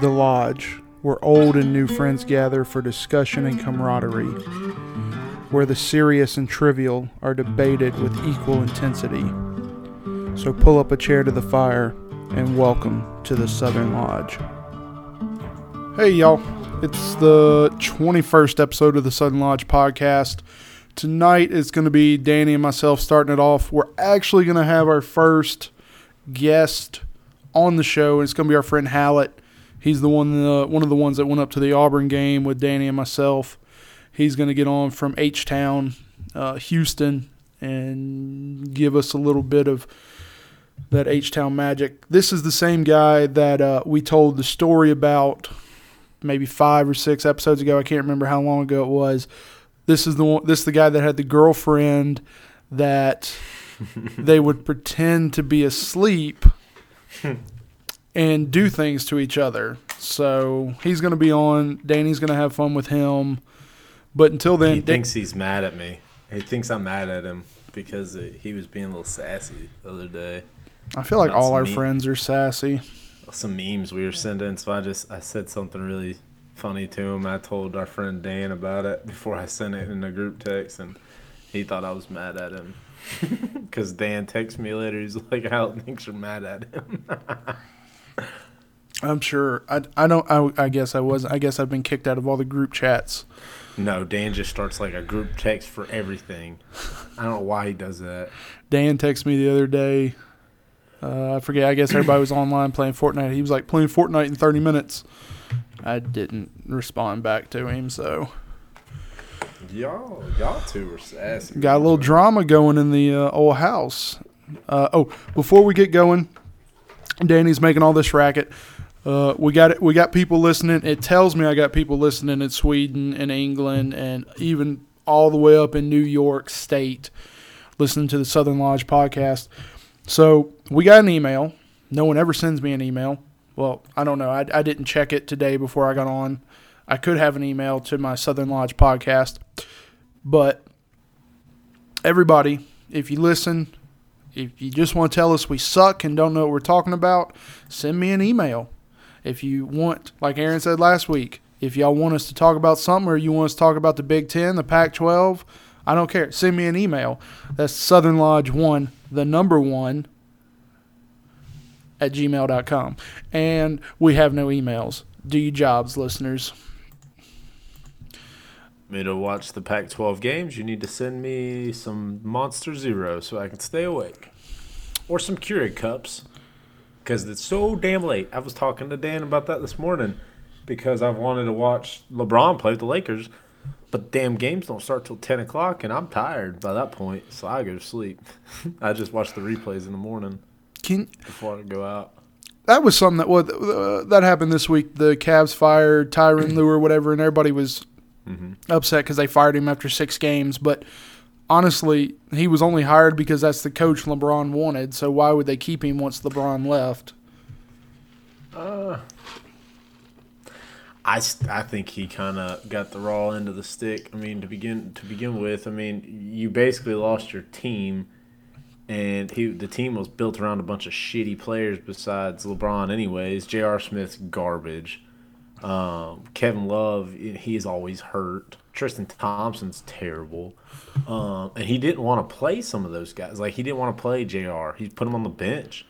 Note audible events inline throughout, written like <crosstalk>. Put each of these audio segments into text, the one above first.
The Lodge, where old and new friends gather for discussion and camaraderie, where the serious and trivial are debated with equal intensity. So pull up a chair to the fire and welcome to the Southern Lodge. Hey, y'all. It's the 21st episode of the Southern Lodge podcast. Tonight it's going to be Danny and myself starting it off. We're actually going to have our first guest on the show, and it's going to be our friend Hallet. He's the one, uh, one of the ones that went up to the Auburn game with Danny and myself. He's going to get on from H Town, uh, Houston, and give us a little bit of that H Town magic. This is the same guy that uh, we told the story about maybe five or six episodes ago. I can't remember how long ago it was. This is the one, this is the guy that had the girlfriend that <laughs> they would pretend to be asleep <laughs> and do things to each other. So he's going to be on. Danny's going to have fun with him. But until then, he thinks he's mad at me. He thinks I'm mad at him because he was being a little sassy the other day. I feel like all our friends are sassy. Some memes we were sending, so I just I said something really funny to him. I told our friend Dan about it before I sent it in a group text, and he thought I was mad at him. <laughs> Because Dan texts me later. He's like, "Hal thinks you're mad at him." <laughs> I'm sure. I, I don't. I, I guess I was. I guess I've been kicked out of all the group chats. No, Dan just starts like a group text for everything. I don't know why he does that. Dan texted me the other day. Uh, I forget. I guess everybody was online playing Fortnite. He was like playing Fortnite in 30 minutes. I didn't respond back to him, so. Y'all, y'all two are sassy. Got a little drama going in the uh, old house. Uh, oh, before we get going, Danny's making all this racket. Uh, we got. We got people listening. It tells me I got people listening in Sweden and England and even all the way up in New York State, listening to the Southern Lodge podcast. So we got an email. No one ever sends me an email. Well, I don't know. I, I didn't check it today before I got on. I could have an email to my Southern Lodge podcast, but everybody, if you listen, if you just want to tell us we suck and don't know what we're talking about, send me an email. If you want, like Aaron said last week, if y'all want us to talk about something or you want us to talk about the Big Ten, the Pac 12, I don't care. Send me an email. That's Southern Lodge 1, the number 1, at gmail.com. And we have no emails. Do your jobs, listeners. Me to watch the Pac 12 games, you need to send me some Monster Zero so I can stay awake. Or some Keurig cups because it's so damn late. I was talking to Dan about that this morning because I've wanted to watch LeBron play with the Lakers, but damn games don't start till ten o'clock, and I'm tired by that point, so I go to sleep. <laughs> I just watch the replays in the morning Can, before I go out. That was something that was uh, that happened this week. The Cavs fired Tyronn Lue or whatever, and everybody was mm-hmm. upset because they fired him after six games, but honestly, he was only hired because that's the coach LeBron wanted. So why would they keep him once LeBron left? Uh, I, I think he kind of got the raw end of the stick. I mean, to begin to begin with, I mean, you basically lost your team, and he the team was built around a bunch of shitty players besides LeBron. Anyways, J.R. Smith's garbage. Um, Kevin Love, he's always hurt. Tristan Thompson's terrible. Um, and he didn't want to play some of those guys. Like he didn't want to play Jr. He put him on the bench.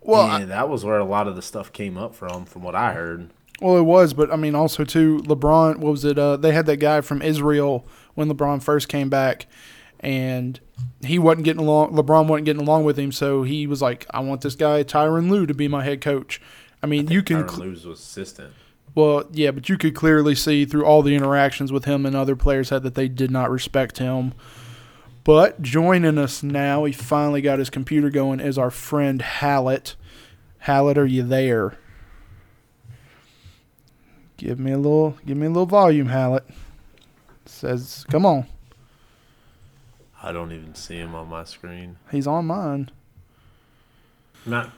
Well, I, that was where a lot of the stuff came up from, from what I heard. Well, it was, but I mean, also too, LeBron. What was it? Uh, they had that guy from Israel when LeBron first came back, and he wasn't getting along. LeBron wasn't getting along with him, so he was like, "I want this guy Tyronn Lue to be my head coach." I mean, I you can. Tyronn Lue's assistant. Well, yeah, but you could clearly see through all the interactions with him and other players had that they did not respect him. But joining us now, he finally got his computer going, is our friend Hallet. Hallet, are you there? Give me a little, give me a little volume, Hallet. Says, come on. I don't even see him on my screen. He's on mine. Not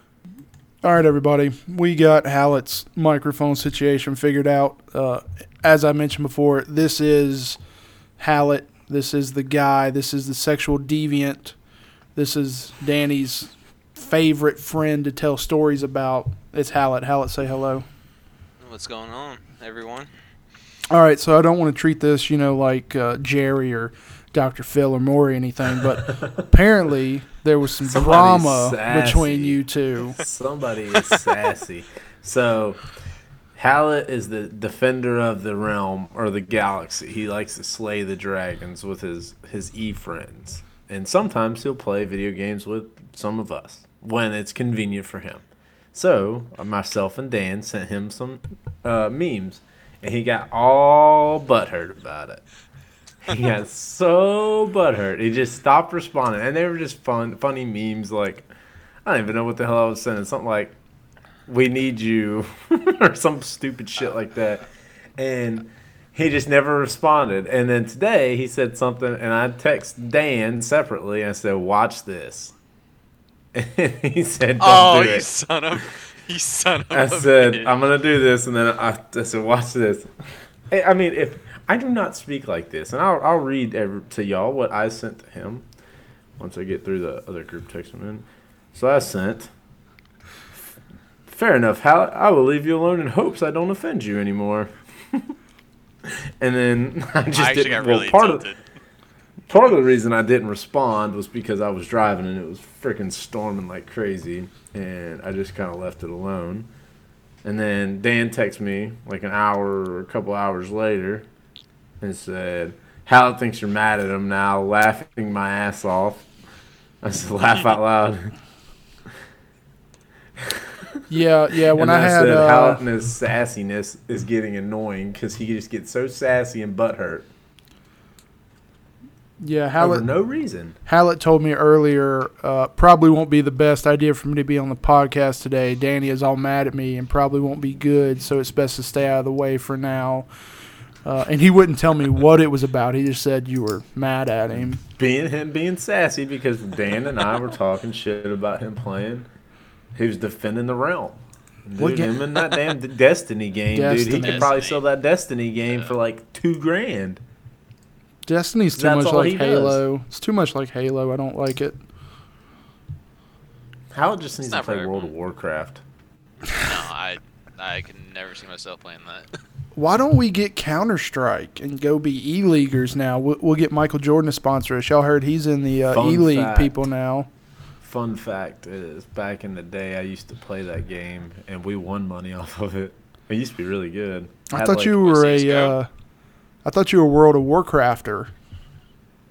all right, everybody. We got Hallet's microphone situation figured out. Uh, as I mentioned before, this is Hallet. This is the guy. This is the sexual deviant. This is Danny's favorite friend to tell stories about. It's Hallet. Hallet, say hello. What's going on, everyone? All right, so I don't want to treat this, you know, like uh, Jerry or Dr. Phil or Maury anything, but <laughs> apparently there was some Somebody's drama sassy. between you two. <laughs> Somebody is sassy. So, Hallet is the defender of the realm or the galaxy. He likes to slay the dragons with his his e friends, and sometimes he'll play video games with some of us when it's convenient for him. So, myself and Dan sent him some uh, memes, and he got all butthurt about it. He got so butthurt. He just stopped responding, and they were just fun, funny memes. Like I don't even know what the hell I was saying. Something like "We need you" <laughs> or some stupid shit like that, and he just never responded. And then today he said something, and I text Dan separately. And I said, "Watch this." And <laughs> he said, "Don't oh, do you it." son of, you son of. I said, bitch. I'm gonna do this, and then I, I said, watch this. I mean, if I do not speak like this, and I'll, I'll read every, to y'all what I sent to him once I get through the other group text I'm in. So I sent, fair enough, Hal, I will leave you alone in hopes I don't offend you anymore. <laughs> and then <laughs> I just I didn't, got well, really part of, part of the reason I didn't respond was because I was driving and it was freaking storming like crazy, and I just kind of left it alone. And then Dan texted me like an hour or a couple hours later and said, Hal thinks you're mad at him now, laughing my ass off. I said, laugh out loud. Yeah, yeah. When I I had said, uh, Hal and his sassiness is getting annoying because he just gets so sassy and butthurt yeah, over Hallet, no reason. Hallet told me earlier, uh, probably won't be the best idea for me to be on the podcast today. Danny is all mad at me and probably won't be good, so it's best to stay out of the way for now. Uh, and he wouldn't tell me what it was about. He just said you were mad at him. being him being sassy because Dan and I were talking shit about him playing. He was defending the realm. Dude, What ga- him in that damn Destiny game, dude. He could probably sell that Destiny game Yeah. for like two grand. Destiny's too That's much like he does. Halo. It's too much like Halo. I don't like it. Hal just needs to not play for World of everyone. Warcraft. No, I, I can never see myself playing that. <laughs> Why don't we get Counter Strike and go be E Leaguers now? We'll, we'll get Michael Jordan to sponsor us. Y'all heard he's in the uh, E League people now. Fun fact is, back in the day, I used to play that game, and we won money off of it. It used to be really good. I Had, thought like- you were a. Uh, I thought you were a World of Warcrafter.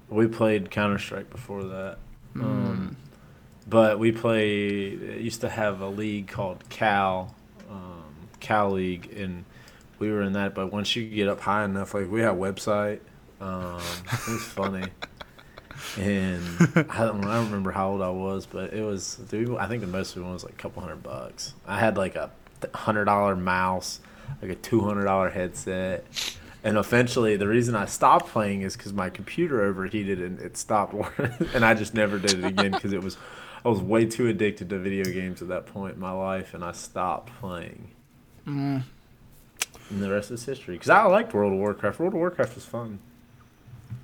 We played Counter Strike before that. Mm. Um, but we played. It used to have a league called Cal, um, Cal League, and we were in that. But once you get up high enough, like we had a website. Um, it was funny. And I don't, I don't remember how old I was, but it was. I think the most of it was like a couple hundred bucks. I had like a hundred dollar mouse, like a two hundred dollar headset, and eventually, the reason I stopped playing is because my computer overheated and it stopped working, <laughs> and I just never did it again because it was, I was way too addicted to video games at that point in my life, and I stopped playing. Mm. And the rest is history. Because I liked World of Warcraft. World of Warcraft was fun.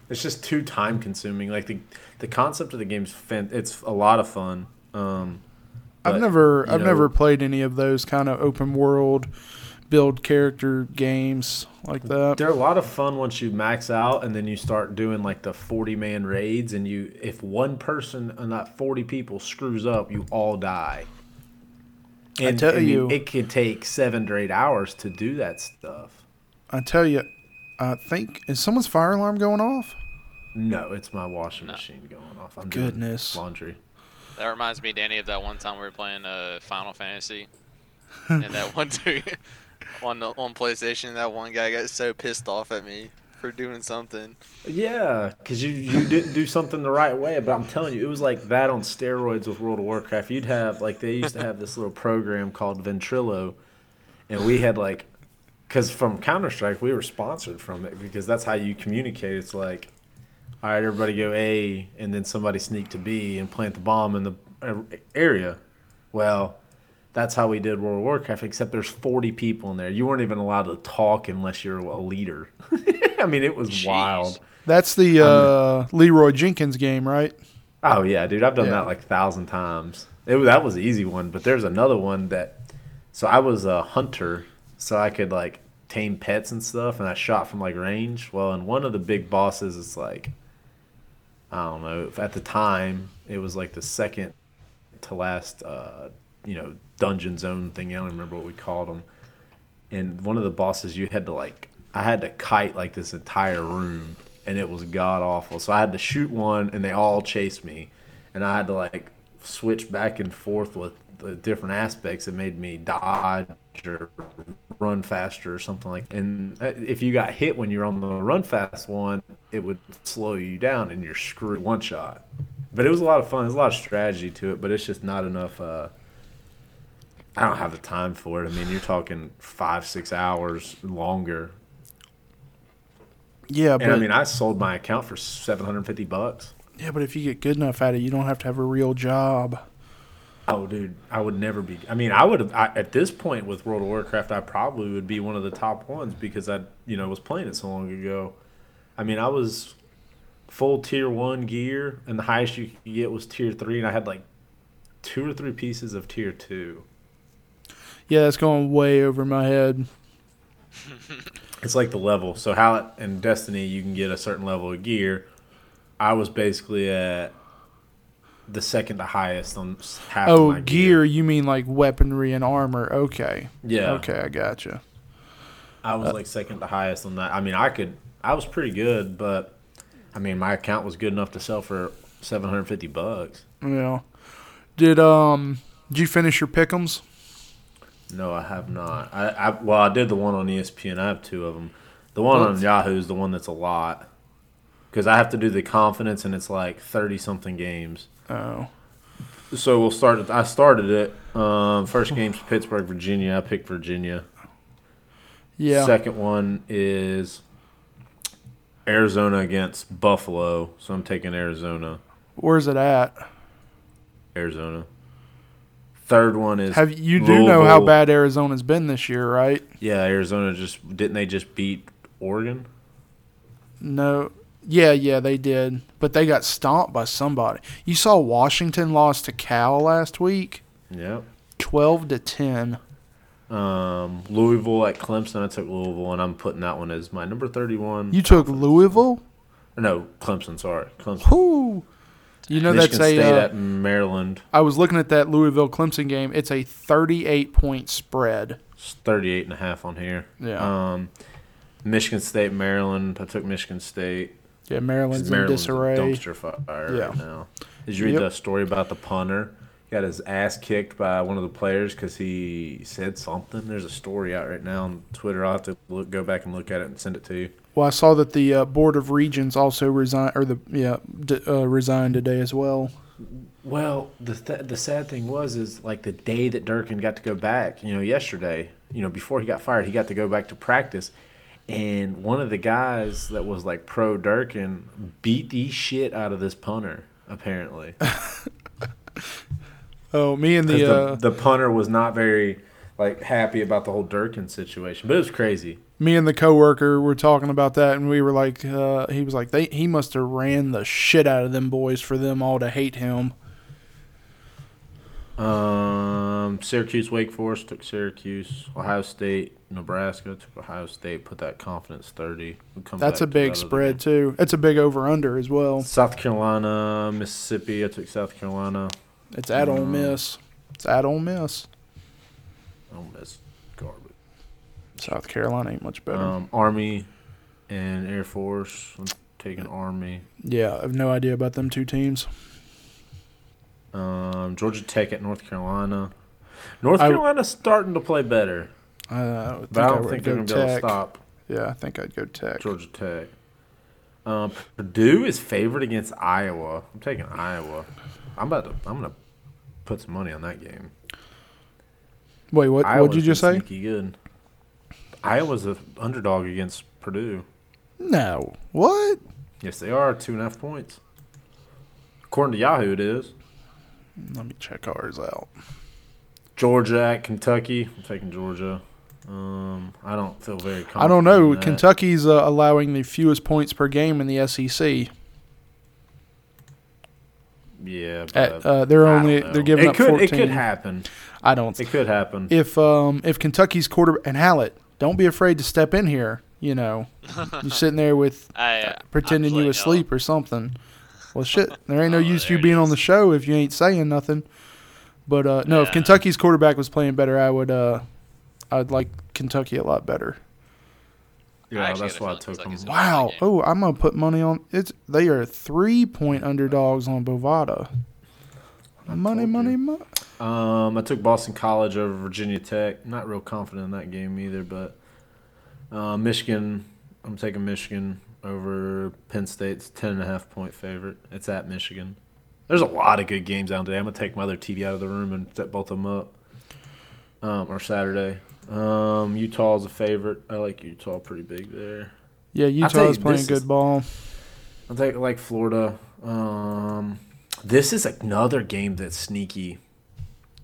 It's just too time consuming. Like the the concept of the game's fan, it's a lot of fun. Um, I've never. I've know, never played any of those kind of open world, build character games like that. They're a lot of fun once you max out, and then you start doing like the forty man raids, and you if one person and that forty people screws up, you all die. And tell mean, you- it could take seven to eight hours to do that stuff. I tell you, I think is someone's fire alarm going off? No, it's my washing No. machine going off. I'm doing Goodness. laundry. That reminds me, Danny, of that one time we were playing uh, Final Fantasy, <laughs> and that one dude <laughs> on the on PlayStation, that one guy got so pissed off at me for doing something. Yeah, because you, you didn't do something the right way. But I'm telling you, it was like that on steroids with World of Warcraft. You'd have, like, they used to have this little program called Ventrilo. And we had, like, because from Counter Strike, we were sponsored from it because that's how you communicate. It's like, all right, everybody go A, and then somebody sneak to B and plant the bomb in the area. Well, that's how we did World of Warcraft, except there's 40 people in there. You weren't even allowed to talk unless you're a leader. <laughs> I mean, it was Jeez. wild. That's the uh, Leeroy Jenkins game, right? Oh yeah, dude, I've done Yeah. that like a thousand times. It that was an easy one, but there's another one that. So I was a hunter, so I could like tame pets and stuff, and I shot from like range. Well, in one of the big bosses, it's like I don't know. At the time, it was like the second to last, uh, you know, dungeon zone thing. I don't remember what we called them. And one of the bosses, you had to like, I had to kite like this entire room, and it was god awful. So I had to shoot one, and they all chased me, and I had to like switch back and forth with the different aspects. It made me dodge or run faster or something like. And if you got hit when you're on the run fast one, it would slow you down, and you're screwed one shot. But it was a lot of fun. There's a lot of strategy to it, but it's just not enough. Uh, I don't have the time for it. I mean, you're talking five, six hours longer. Yeah, but And I mean, I sold my account for 750 bucks. yeah, but if you get good enough at it, you don't have to have a real job. Oh, dude, I would never be. I mean, I would have I, at this point with World of Warcraft. I probably would be one of the top ones because I, you know, was playing it so long ago. I mean, I was full tier one gear, and the highest you could get was tier three, and I had like two or three pieces of tier two. Yeah, that's going way over my head. <laughs> It's like the level. So how in Destiny you can get a certain level of gear. I was basically at the second to highest on half. of Oh, my gear, you mean like weaponry and armor? Okay, Yeah. okay, I gotcha. I was like second to highest on that. I mean, I could. I was pretty good, but I mean, my account was good enough to sell for seven hundred fifty bucks. Yeah. Did um did you finish your pickums? No, I have not. I, I well, I did the one on ESPN. I have two of them. The one on? Yahoo is the one that's a lot because I have to do the confidence, and it's like thirty something games. Oh. So we'll start. I started it. Um, first game's Pittsburgh, Virginia. I picked Virginia. Yeah. Second one is Arizona against Buffalo. So I'm taking Arizona. Where's it at? Arizona. Third one is Have you do know how bad Arizona's been this year, right? Yeah, Arizona just didn't they just beat Oregon? No. Yeah, yeah, they did. But they got stomped by somebody. You saw Washington lost to Cal last week, Yep. 12 to 10. Um, Louisville at Clemson. I took Louisville, and I'm putting that one as my number 31. You took Louisville? no Clemson. Sorry, Clemson. Whoo. You know Michigan that's a State uh, at Maryland. I was looking at that Louisville Clemson game. It's a 38 point spread. It's 38 and a half on here. Yeah. Um, Michigan State, Maryland. I took Michigan State. Yeah, Maryland's in Maryland's a disarray. dumpster fire Yeah. right now. Did you read Yep. the story about the punter? He got his ass kicked by one of the players because he said something. There's a story out right now on Twitter. I'll have to look, go back and look at it and send it to you. Well, I saw that the uh, Board of Regents also resigned, or the yeah d- uh, resigned today as well. Well, the th- the sad thing was is like the day that Durkin got to go back, you know, yesterday, you know, before he got fired, he got to go back to practice, and one of the guys that was like pro Durkin beat the shit out of this punter. Apparently, <laughs> Oh, me and the, the, uh, the punter was not very like happy about the whole Durkin situation, but it was crazy. me and the coworker were talking about that, and we were like, uh, he was like, they he must have ran the shit out of them boys for them all to hate him. Um, Syracuse, Wake Forest took Syracuse, Ohio State, Nebraska took Ohio State. Put that confidence thirty. That's a big spread too. It's a big over under as well. South Carolina, Mississippi. I took South Carolina. It's at Ole Mm. Miss. It's at Ole Miss. Oh, that's garbage. South Carolina ain't much better. Um, Army and Air Force. I'm taking Army. yeah, I have no idea about them two teams. Um, Georgia Tech at North Carolina. North I- Carolina's starting to play better, Uh, I think but I don't would think they're go going to be able to Tech. stop Yeah, I think I'd go Tech. Georgia Tech. Um, Purdue is favored against Iowa. I'm taking Iowa. I'm about to. I'm gonna put some money on that game. Wait, what? Iowa's what'd you just say? Sneaky good. Iowa's an underdog against Purdue. No. What? Yes, they are two and a half points. According to Yahoo, it is. Let me check ours out. Georgia at Kentucky. I'm taking Georgia. Um, I don't feel very. Confident I don't know. Kentucky's uh, allowing the fewest points per game in the SEC. Yeah, At, uh, they're only they're giving it up could, 14. It could happen. I don't. It could happen. If um if Kentucky's quarter and Hallet, don't be afraid to step in here. You know, <laughs> you're sitting there with I, uh, pretending I'm you letting asleep or something. Well, shit, there ain't no <laughs> Oh, use you it being on the show if you ain't saying nothing. But uh, no, if Kentucky's quarterback was playing better, I would uh, I'd like Kentucky a lot better. I yeah, actually that's got a why I took them. Kentucky's gonna- Wow. Oh, I'm gonna put money on it's. They are three point underdogs on Bovada. Money, money, money. Um, I took Boston College over Virginia Tech. Not real confident in that game either, but uh, Michigan. I'm taking Michigan over Penn State's ten and a half point favorite. It's at Michigan. There's a lot of good games out today. I'm gonna take my other TV out of the room and set both of them up. Um, or Saturday. Um, Utah's a favorite. I like Utah pretty big there. Yeah, Utah is playing good is- ball. I'll take like Florida. Um, this is another game that's sneaky.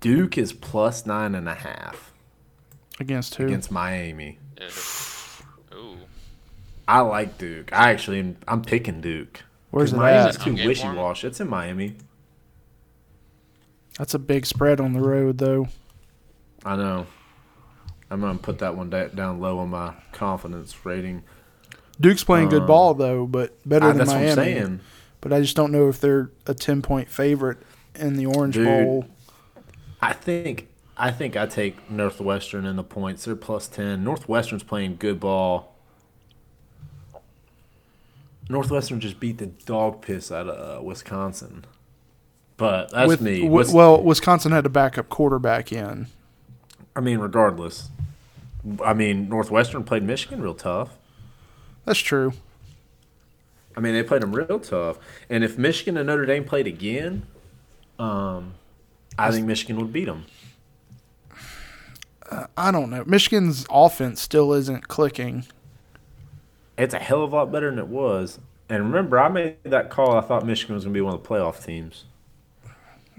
Duke is plus nine and a half Against who? against Miami. Yeah. Ooh. I like Duke. I actually, am, I'm picking Duke. Where's 'Cause it Miami's at? too wishy washy. It's in Miami. That's a big spread on the road, though. I know. I'm gonna put that one down low on my confidence rating. Duke's playing good Um, ball though, but better Ah, than that's Miami. what I'm saying. But I just don't know if they're a ten point favorite in the Orange Dude. Bowl. I think I think I take Northwestern in the points. They're plus ten. Northwestern's playing good ball. Northwestern just beat the dog piss out of uh, Wisconsin. But that's With- me. Wis- well, Wisconsin had a backup quarterback in. I mean, regardless. I mean, Northwestern played Michigan real tough. That's true. I mean, they played them real tough. And if Michigan and Notre Dame played again, um, I think Michigan would beat them. I don't know. Michigan's offense still isn't clicking. It's a hell of a lot better than it was. And remember, I made that call. I thought Michigan was going to be one of the playoff teams.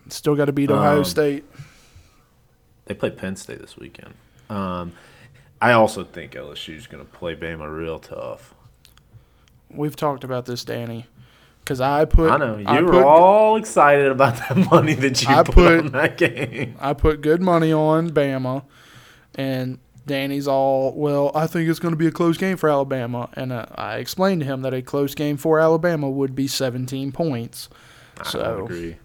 Still got to beat Ohio Um, State. They play Penn State this weekend. Um, I also think LSU is going to play Bama real tough. We've talked about this, Danny, because I put I know you I were put, all excited about that <laughs> money that you I put, put- on that game. I put good money on Bama, and Danny's all well. I think it's going to be a close game for Alabama, and uh, I explained to him that a close game for Alabama would be 17 points. I So- agree.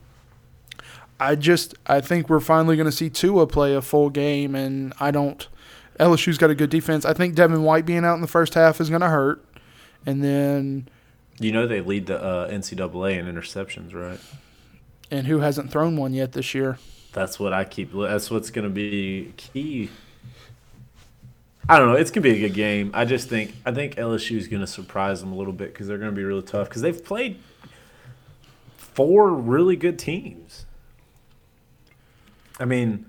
I just I think we're finally going to see Tua play a full game, and I don't. LSU's got a good defense. I think Devin White being out in the first half is going to hurt, and then You know they lead the uh, NCAA in interceptions, right? and who hasn't thrown one yet this year? That's what I keep. That's what's going to be key. I don't know. It's gonna be a good game. I just think I think LSU is gonna surprise them a little bit because they're gonna be really tough because they've played four really good teams. I mean,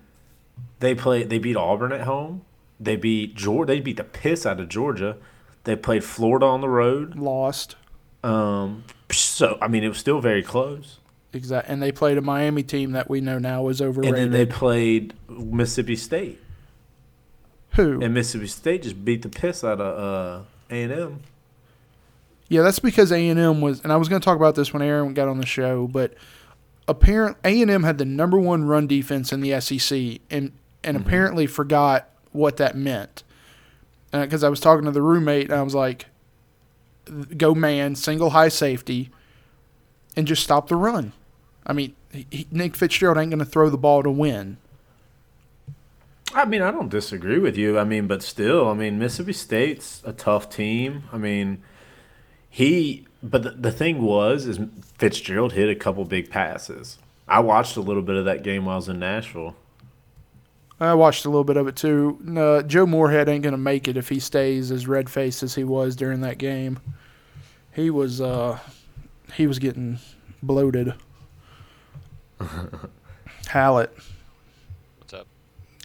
they play. They beat Auburn at home. They beat Georgia. They beat the piss out of Georgia. They played Florida on the road. Lost Um, so I mean, it was still very close. exact, and they played a Miami team that we know now is overrated. And then they played Mississippi State. who? And Mississippi State just beat the piss out of uh, A&M. Yeah, that's because A and M was, and I was going to talk about this when Aaron got on the show, but apparent A and M had the number one run defense in the SEC, and and apparently forgot what that meant. Uh, because I was talking to the roommate, and I was like, "Go man, single high safety, and just stop the run." I mean, he- Nick Fitzgerald ain't going to throw the ball to win. I mean, I don't disagree with you. I mean, but still, I mean, Mississippi State's a tough team. I mean, he. But the, the thing was, is Fitzgerald hit a couple big passes. I watched a little bit of that game while I was in Nashville. I watched a little bit of it too. No, Joe Moorhead ain't gonna make it if he stays as red faced as he was during that game. He was uh he was getting bloated. <laughs> Hallet. What's up?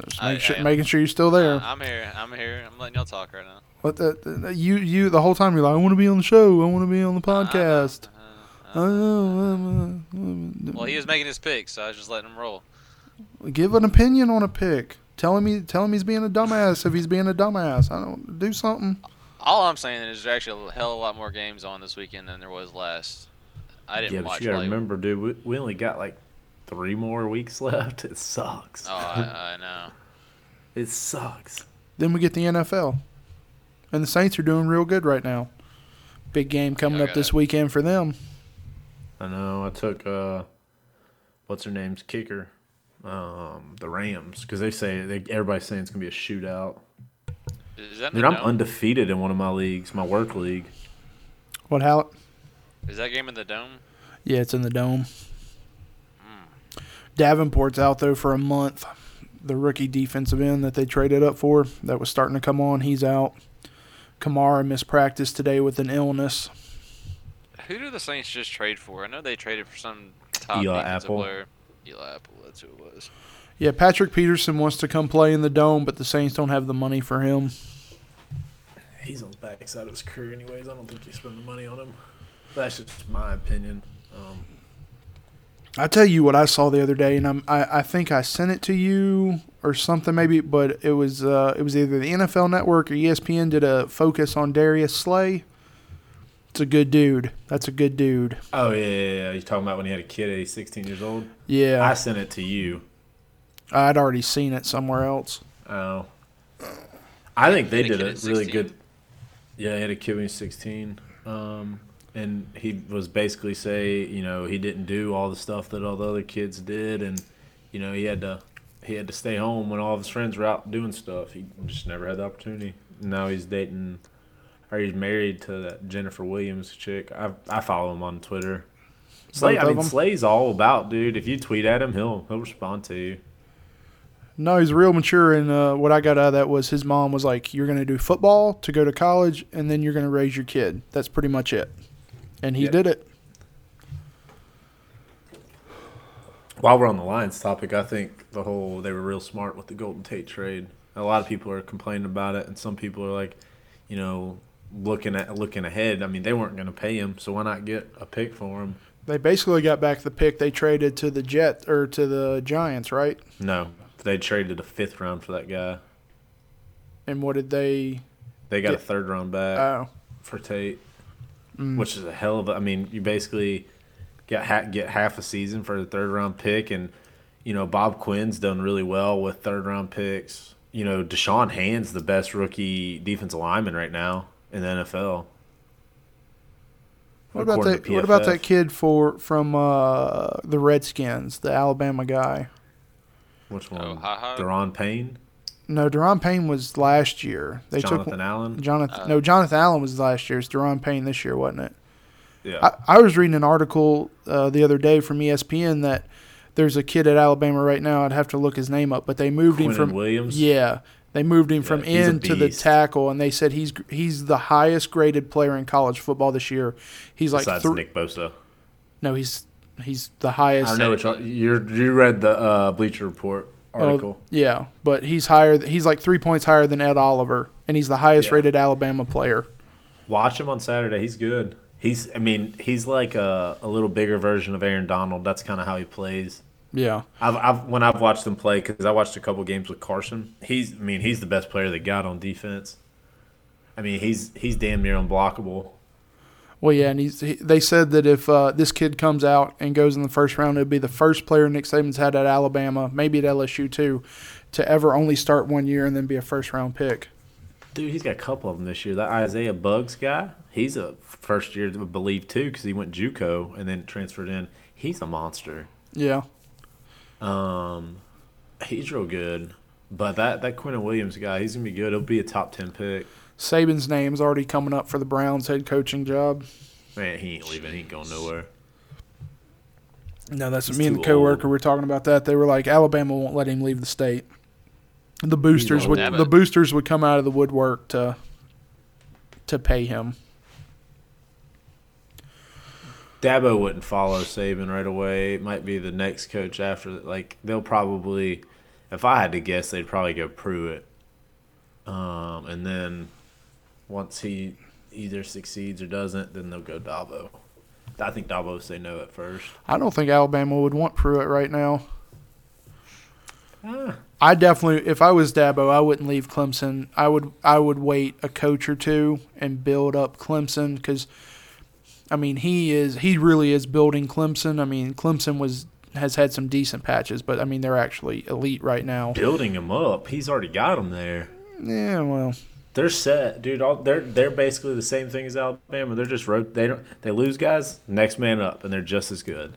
Just I- sure, I making sure you're still there. Uh, I'm here. I'm here. I'm letting y'all talk right now. What the, the- you you the whole time you're like I want to be on the show. I want to be on the podcast. Uh, I uh, know, uh, well, he was making his picks, so I was just letting him roll. Give an opinion on a pick. Tell him he tell him he's being a dumbass if he's being a dumbass. I don't do something. All I'm saying is there's actually a hell of a lot more games on this weekend than there was last. I didn't Yeah, but watch you gotta play. remember, dude. We, we only got like three more weeks <laughs> left. It sucks. Oh, I, I know. <laughs> It sucks. Then we get the NFL, and the Saints are doing real good right now. Big game coming up this it. weekend for them. I know. I took uh, what's her name's kicker, um, the Rams, because they say they, everybody's saying it's gonna be a shootout. Is that Dude, I'm dome? undefeated in one of my leagues, my work league. What how? Is that game in the dome? Yeah, it's in the dome. Davenport's out though for a month. The rookie defensive end that they traded up for that was starting to come on, he's out. Kamara missed practice today with an illness. Who do the Saints just trade for? I know they traded for some top Eli defensive Apple. player. Eli Apple, that's who it was. Yeah, Patrick Peterson wants to come play in the dome, but the Saints don't have the money for him. He's on the backside of his career, anyways. I don't think you spend the money on him. That's just my opinion. Um, I tell you what I saw the other day, and I'm, I I think I sent it to you or something maybe, but it was uh, it was either the NFL Network or ESPN did a focus on Darius Slay. It's a good dude. That's a good dude. oh yeah, yeah, yeah. You're talking about when he had a kid at 16 years old. Yeah, I sent it to you. I'd already seen it somewhere else. Oh, I think they Had a did a really 16? good. Yeah, he had a kid when he was 16. Um, and he was basically say, you know, he didn't do all the stuff that all the other kids did, and you know, he had to he had to stay home when all of his friends were out doing stuff. He just never had the opportunity. Now he's dating, or he's married to that Jennifer Williams chick. I I follow him on Twitter. Slay, Both I mean, them? Slay's all about, dude. If you tweet at him, he'll he'll respond to you. No, he's real mature, and uh, what I got out of that was his mom was like, "You're going to do football to go to college, and then you're going to raise your kid. That's pretty much it." And he Yeah. did it. While we're on the Lions topic, I think the whole they were real smart with the Golden Tate trade. A lot of people are complaining about it, and some people are like, you know, looking at looking ahead. I mean, they weren't going to pay him, so why not get a pick for him? They basically got back the pick they traded to the Jet or to the Giants, right? No, they traded a fifth round for that guy. And what did they? They got a third round back Oh, for Tate, mm. which is a hell of a. I mean, you basically get ha- get half a season for the third round pick, and you know Bob Quinn's done really well with third round picks. You know, Da'Shawn Hand's the best rookie defensive lineman right now in the NFL. what about that? What about that kid for from uh, the Redskins, the Alabama guy? Which one? Oh, ha ha. Da'Ron Payne, No, Da'Ron Payne was last year. They Jonathan took Allen. Jonathan. Uh, no, Jonathan Allen was last year. It's Da'Ron Payne this year, wasn't it? Yeah, I, I was reading an article uh, the other day from ESPN that there's a kid at Alabama right now. I'd have to look his name up, but they moved him from Williams. yeah, they moved him from Yeah, he's a end to the tackle, and they said he's he's the highest graded player in college football this year. He's like besides thr- Nick Bosa. no, he's he's the I highest. don't know which you're. You read the uh, Bleacher Report Oh, article. yeah, but he's higher. He's like three points higher than Ed Oliver, and he's the highest Yeah. rated Alabama player. Watch him on Saturday. He's good. He's. I mean, he's like a, a little bigger version of Aaron Donald. That's kind of how he plays. Yeah, I've, I've when I've watched him play because I watched a couple games with Carson. He's. I mean, he's the best player they got on defense. I mean, he's he's damn near unblockable. Well, yeah, and he's. He, they said that if uh, this kid comes out and goes in the first round, it'd be the first player Nick Saban's had at Alabama, maybe at LSU too, to ever only start one year and then be a first round pick. Dude, he's got a couple of them this year. That Isaiah Buggs guy, he's a first year, I believe, too, because he went JUCO and then transferred in. He's a monster. Yeah, Um, he's real good. But that that Quinnen Williams guy, he's gonna be good. He'll be a top ten pick. Saban's name's already coming up for the Browns head coaching job. Man, he ain't leaving. He ain't going nowhere. No, that's He's me and the coworker old. were talking about that. They were like, Alabama won't let him leave the state. The boosters would the boosters would come out of the woodwork to to pay him. Dabo wouldn't follow Saban right away. It might be the next coach after. Like they'll probably, if I had to guess, they'd probably go Pruitt. Um, and then once he either succeeds or doesn't, then they'll go Dabo. I think Dabo would say no at first. I don't think Alabama would want Pruitt right now. Ah, I definitely, if I was Dabo, I wouldn't leave Clemson. I would, I would wait a coach or two and build up Clemson because I mean, he is he really is building Clemson. I mean, Clemson was has had some decent patches, but I mean, they're actually elite right now. Building him up. He's already got them there. Yeah, well, They're set, dude. All, they're they're basically the same thing as Alabama. They're just ro- they don't they lose guys, next man up, and they're just as good.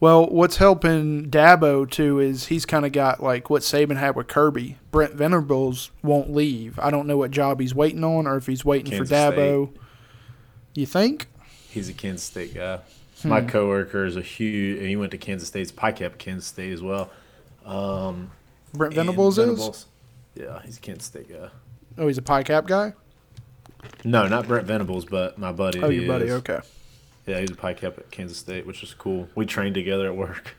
well, what's helping Dabo too is he's kind of got like what Saban had with Kirby. Brent Venables won't leave. I don't know what job he's waiting on, or if he's waiting Kansas for Dabo. You think? He's a Kansas State guy. Hmm. My coworker is a huge. He went to Kansas State's Pike Cap, Kansas State as well. Um, Brent and Venables, is? Yeah, he's a Kansas State guy. Oh, he's a pie cap guy. No, not Brent Venables, but my buddy. Oh, he your buddy. Okay. Yeah, he's a pie Cap at Kansas State, which is cool. We trained together at work.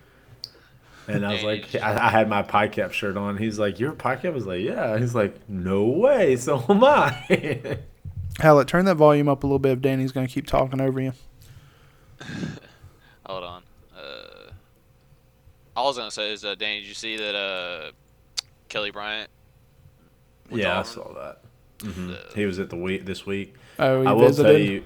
And I was like, I, I had my pie Cap shirt on. He's like, "You're a Pike Cap?" I was like, "Yeah." He's like, "No way, <laughs> so am I." <laughs> Hallet, turn that volume up a little bit if Danny's going to keep talking over you. <laughs> Hold on. Uh, all I was gonna say is, uh, Danny, did you see that uh, Kelly Bryant? With yeah, I saw that. hmm The- He was at the week this week. Oh, he I will visited. tell you.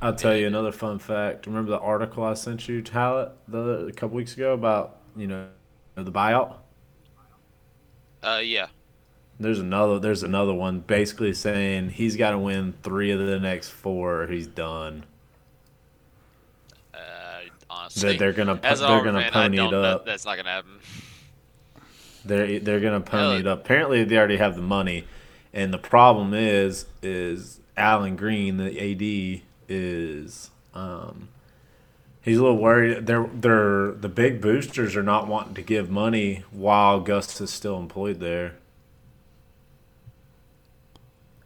I'll tell you another fun fact. Remember the article I sent you, Hallet, the a couple weeks ago about you know the buyout. Uh, yeah. There's another. There's another one basically saying he's got to win three of the next four. Or he's done. Uh, honestly, They're, they're gonna as they're gonna fan, I pony don't. it That, up. that's not gonna happen. They're they're gonna pony Hell- it up. Apparently, they already have the money, and the problem is is Allen Greene, the AD, is um, he's a little worried. They're they're the big boosters are not wanting to give money while Gus is still employed there.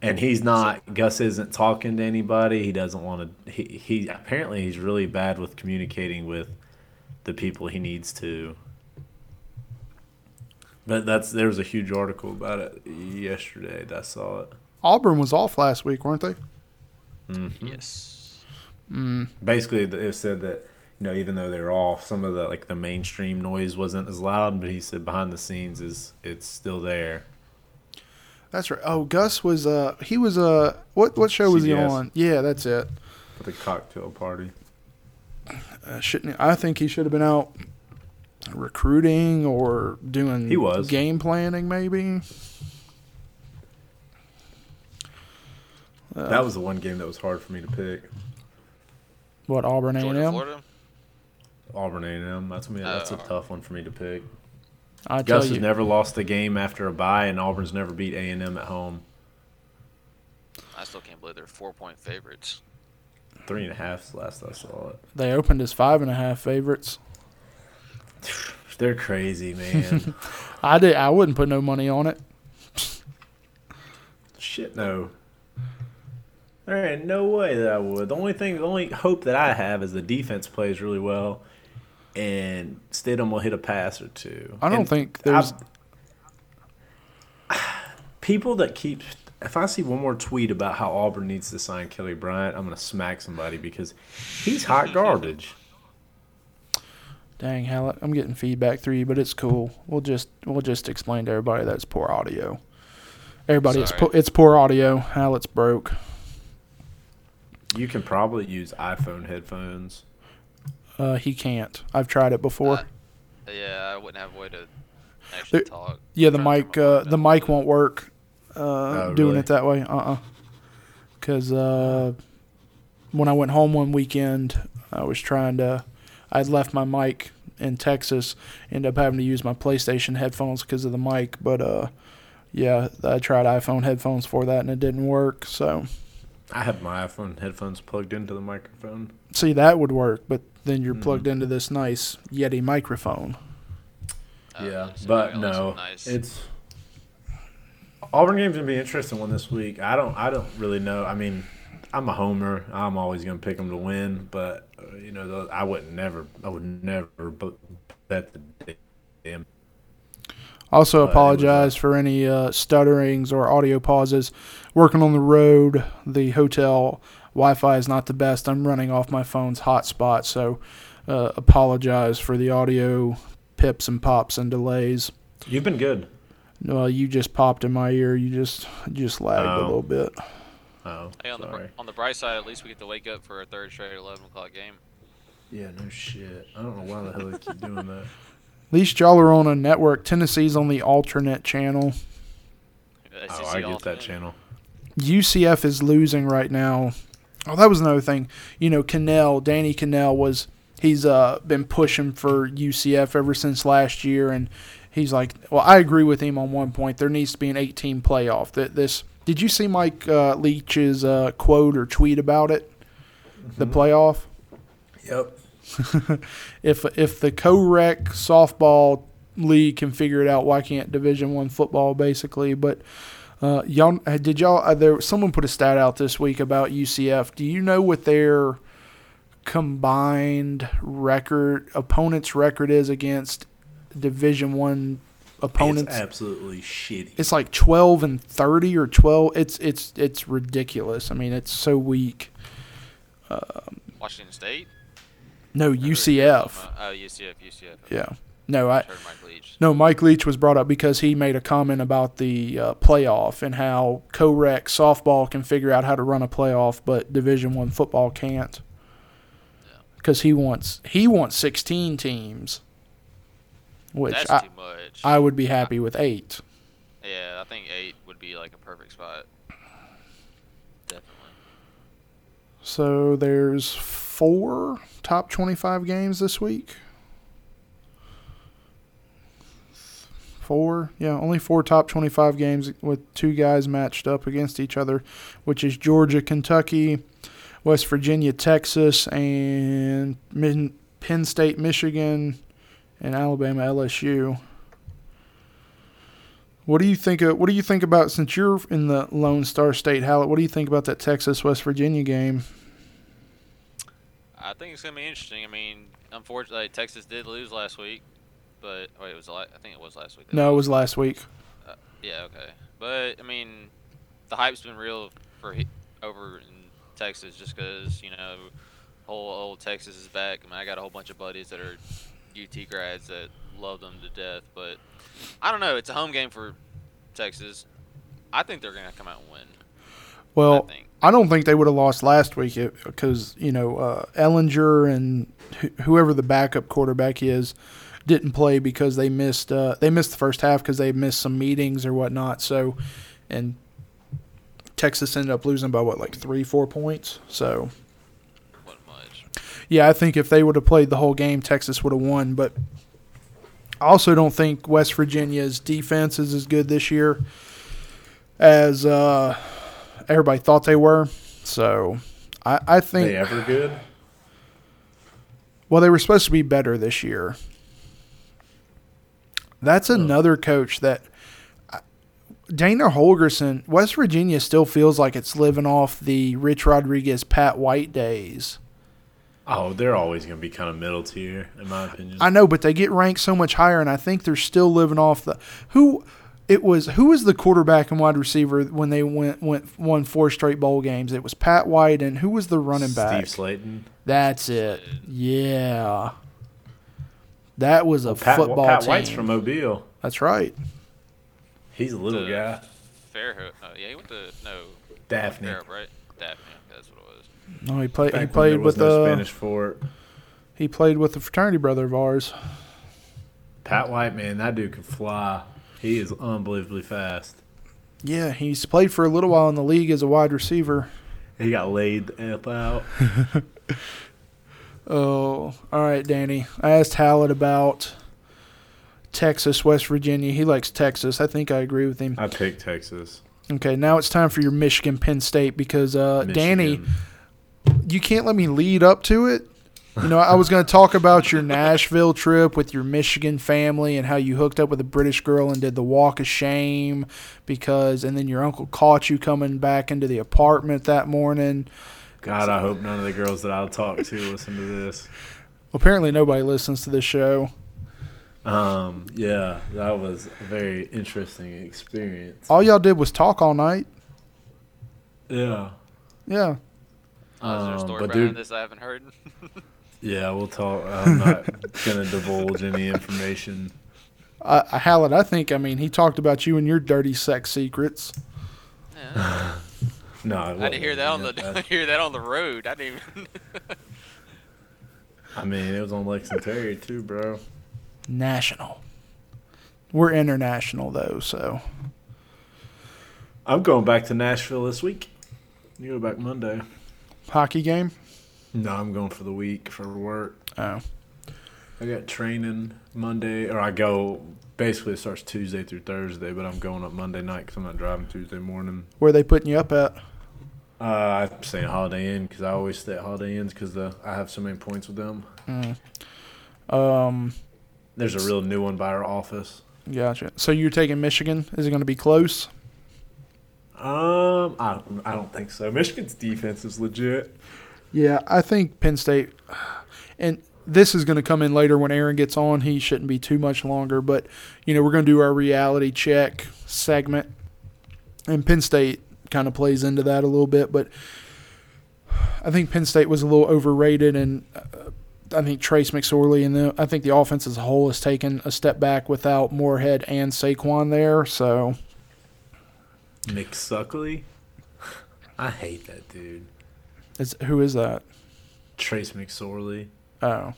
And he's not. Gus isn't talking to anybody. He doesn't want to. He, he apparently he's really bad with communicating with the people he needs to. But that's there was a huge article about it yesterday. That I saw it. Auburn was off last week, weren't they? Mm-hmm. Yes. Basically, it said that you know even though they're off, some of the like the mainstream noise wasn't as loud. But he said behind the scenes is it's still there. That's right. Oh, Gus was uh he was uh what what show was he on? Yeah, that's it. For the cocktail party. Uh, shouldn't I think he should have been out recruiting or doing He was. game planning maybe. Uh, that was the one game that was hard for me to pick. what Auburn A and Georgia, M. Florida. Auburn A&M. That's me. That's a Oh. tough one for me to pick. I tell Gus you, has never lost a game after a bye, and Auburn's never beat A&M at home. I still can't believe they're four point favorites. Three and a half's last I saw it. they opened as five and a half favorites. <sighs> They're crazy, man. <laughs> I did. I wouldn't put no money on it. Shit, no. There ain't no way that I would. The only thing, the only hope that I have is the defense plays really well, and Stidham will hit a pass or two. I don't And think there's. I- <sighs> people that keep. If I see one more tweet about how Auburn needs to sign Kelly Bryant, I'm gonna smack somebody because he's hot garbage. Dang, Hallet, I'm getting feedback through you, but it's cool. We'll just we'll just explain to everybody that's poor audio. Everybody, it's Sorry. po- it's poor audio. Hallet's broke. You can probably use iPhone headphones. Uh, he can't. I've tried it before. Uh, Yeah, I wouldn't have a way to actually There- talk. yeah, the mic uh, the down. mic won't work. Uh, Oh, doing really? it that way. Uh uh Because uh, when I went home one weekend, I was trying to. I'd left my mic in Texas. Ended up having to use my PlayStation headphones because of the mic. But uh, yeah, I tried iPhone headphones for that and it didn't work. So I have my iPhone headphones plugged into the microphone. see that would work, but then you're Mhm. plugged into this nice Yeti microphone. Uh, yeah, but no, nice. it's Auburn game's gonna be an interesting one this week. I don't, I don't really know. I mean, I'm a homer. I'm always gonna pick them to win, but you know, I would never, I would never bet the damn. Also, it was, apologize for any uh, stutterings or audio pauses. Working on the road, the hotel Wi-Fi is not the best. I'm running off my phone's hotspot, so uh, apologize for the audio pips and pops and delays. You've been good. Well, you just popped in my ear. You just you just lagged a Oh. little bit. Oh, Hey, on the sorry. on the bright side, at least we get to wake up for a third straight 11 o'clock game. Yeah, no shit. I don't know why the hell they keep doing that. At least y'all are on a network. Tennessee's on the alternate channel. Oh, SEC I get alternate. that channel. UCF is losing right now. Oh, that was another thing. You know, Kanell, Danny Kanell was he's uh been pushing for UCF ever since last year, and he's like, well, I agree with him on one point. There needs to be an 18 playoff. That this. Did you see Mike uh, Leach's uh, quote or tweet about it? The playoff. Yep. <laughs> if if the co-rec softball league can figure it out, why can't Division One football basically? But uh, y'all did y'all uh, there? Someone put a stat out this week about UCF. Do you know what their combined record opponents record is against Division One opponents? It's absolutely shitty. It's like twelve and thirty or twelve. It's it's it's ridiculous. I mean, it's so weak. Washington State? No UCF. Oh, UCF, UCF. Yeah. No, I. Mike Leach. No, Mike Leach was brought up because he made a comment about the uh, playoff and how co-rec softball can figure out how to run a playoff, but Division One football can't. Because he wants he wants sixteen teams, which That's I, too much. I would be happy with eight. yeah, I think eight would be like a perfect spot. Definitely. So there's four top twenty-five games this week. Four, yeah, only four top twenty-five games with two guys matched up against each other, which is Georgia, Kentucky, West Virginia, Texas, and Penn State, Michigan, and Alabama, LSU. What do you think? Of, what do you think about since you're in the Lone Star State? How? What do you think about that Texas West Virginia game? I think it's gonna be interesting. I mean, unfortunately, Texas did lose last week, but wait, it was I think it was last week. No, it was last week. Uh, yeah, okay. But I mean, the hype's been real for over in Texas just because you know, whole old Texas is back. I mean, I got a whole bunch of buddies that are UT grads that love them to death. But I don't know. It's a home game for Texas. I think they're gonna come out and win. Well, I. I don't think they would have lost last week because you know uh, Ehlinger and wh- whoever the backup quarterback is didn't play because they missed uh, they missed the first half because they missed some meetings or whatnot. So, and Texas ended up losing by what like three four points. So? Yeah, I think if they would have played the whole game, Texas would have won. But I also don't think West Virginia's defense is as good this year as uh, everybody thought they were. So I, I think they ever good? well, they were supposed to be better this year. That's another coach that Dana Holgorsen, West Virginia still feels like it's living off the Rich Rodriguez, Pat White days. Oh, they're always going to be kind of middle tier, in my opinion. I know, but they get ranked so much higher, and I think they're still living off the who. It was who was the quarterback and wide receiver when they went went won four straight bowl games. It was Pat White, and who was the running back? Steve Slaton. That's it. Yeah, that was a Pat, football Pat team. White's from Mobile. That's right. He's a little The- guy. Fairhope. Uh, yeah, he went to no. Daphne. Fairhope, right? Daphne. That's what it was. No, he played. He played with no uh, Spanish for it. He played with the fraternity brother of ours. Pat White, man, that dude can fly. He is unbelievably fast. Yeah, he's played for a little while in the league as a wide receiver. He got laid the F out. <laughs> Oh, all right, Danny. I asked Hallet about Texas, West Virginia. He likes Texas. I think I agree with him. I picked Texas. Okay, now it's time for your Michigan Penn State because uh, Danny. You can't let me lead up to it. You know, I was going to talk about your Nashville trip with your Michigan family and how you hooked up with a British girl and did the walk of shame because, and then your uncle caught you coming back into the apartment that morning. God, I hope none of the girls that I'll talk to listen to this. Apparently, nobody listens to this show. Um, yeah, that was a very interesting experience. All y'all did was talk all night. Yeah. Yeah. Oh, is there a Um, story but behind dude- this I haven't heard? <laughs> Yeah, we'll talk. I'm not gonna divulge any information. Uh, Hallet, I think, I mean, he talked about you and your dirty sex secrets. yeah. <laughs> No, I didn't hear that on the that <laughs> bad. hear that on the road. I didn't even. I mean, it was on Lex and Terry too, bro. National. We're international though, so I'm going back to Nashville this week. You go back Monday. Hockey game. No, I'm going for the week for work. Oh, I got training Monday, or I go. Basically, it starts Tuesday through Thursday, but I'm going up Monday night because I'm not driving Tuesday morning. where they putting you up at? Uh, I'm staying Holiday Inn because I always stay at Holiday Inns because I have so many points with them. Um, There's a real new one by our office. gotcha. So you're taking Michigan? Is it going to be close? Um, I don't, I don't think so. Michigan's defense is legit. Yeah, I think Penn State, and this is going to come in later when Aaron gets on. He shouldn't be too much longer, but you know we're going to do our reality check segment, and Penn State kind of plays into that a little bit. But I think Penn State was a little overrated, and uh, I think Trace McSorley and the, I think the offense as a whole has taken a step back without Moorhead and Saquon there. So McSuckley. I hate that dude. is, who is that? Trace McSorley. Oh,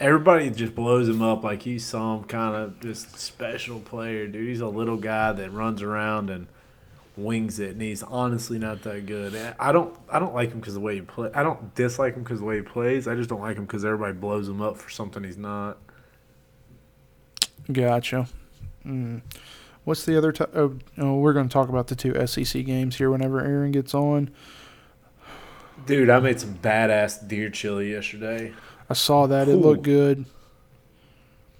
Everybody just blows him up like he's some kind of just special player, dude. He's a little guy that runs around and wings it, and he's honestly not that good. I don't, I don't like him because the way he play. I don't dislike him because the way he plays. I just don't like him because everybody blows him up for something he's not. Gotcha. Mm. What's the other? T- oh, oh, we're going to talk about the two SEC games here whenever Aaron gets on. Dude, I made some badass deer chili yesterday. I saw that; it looked good.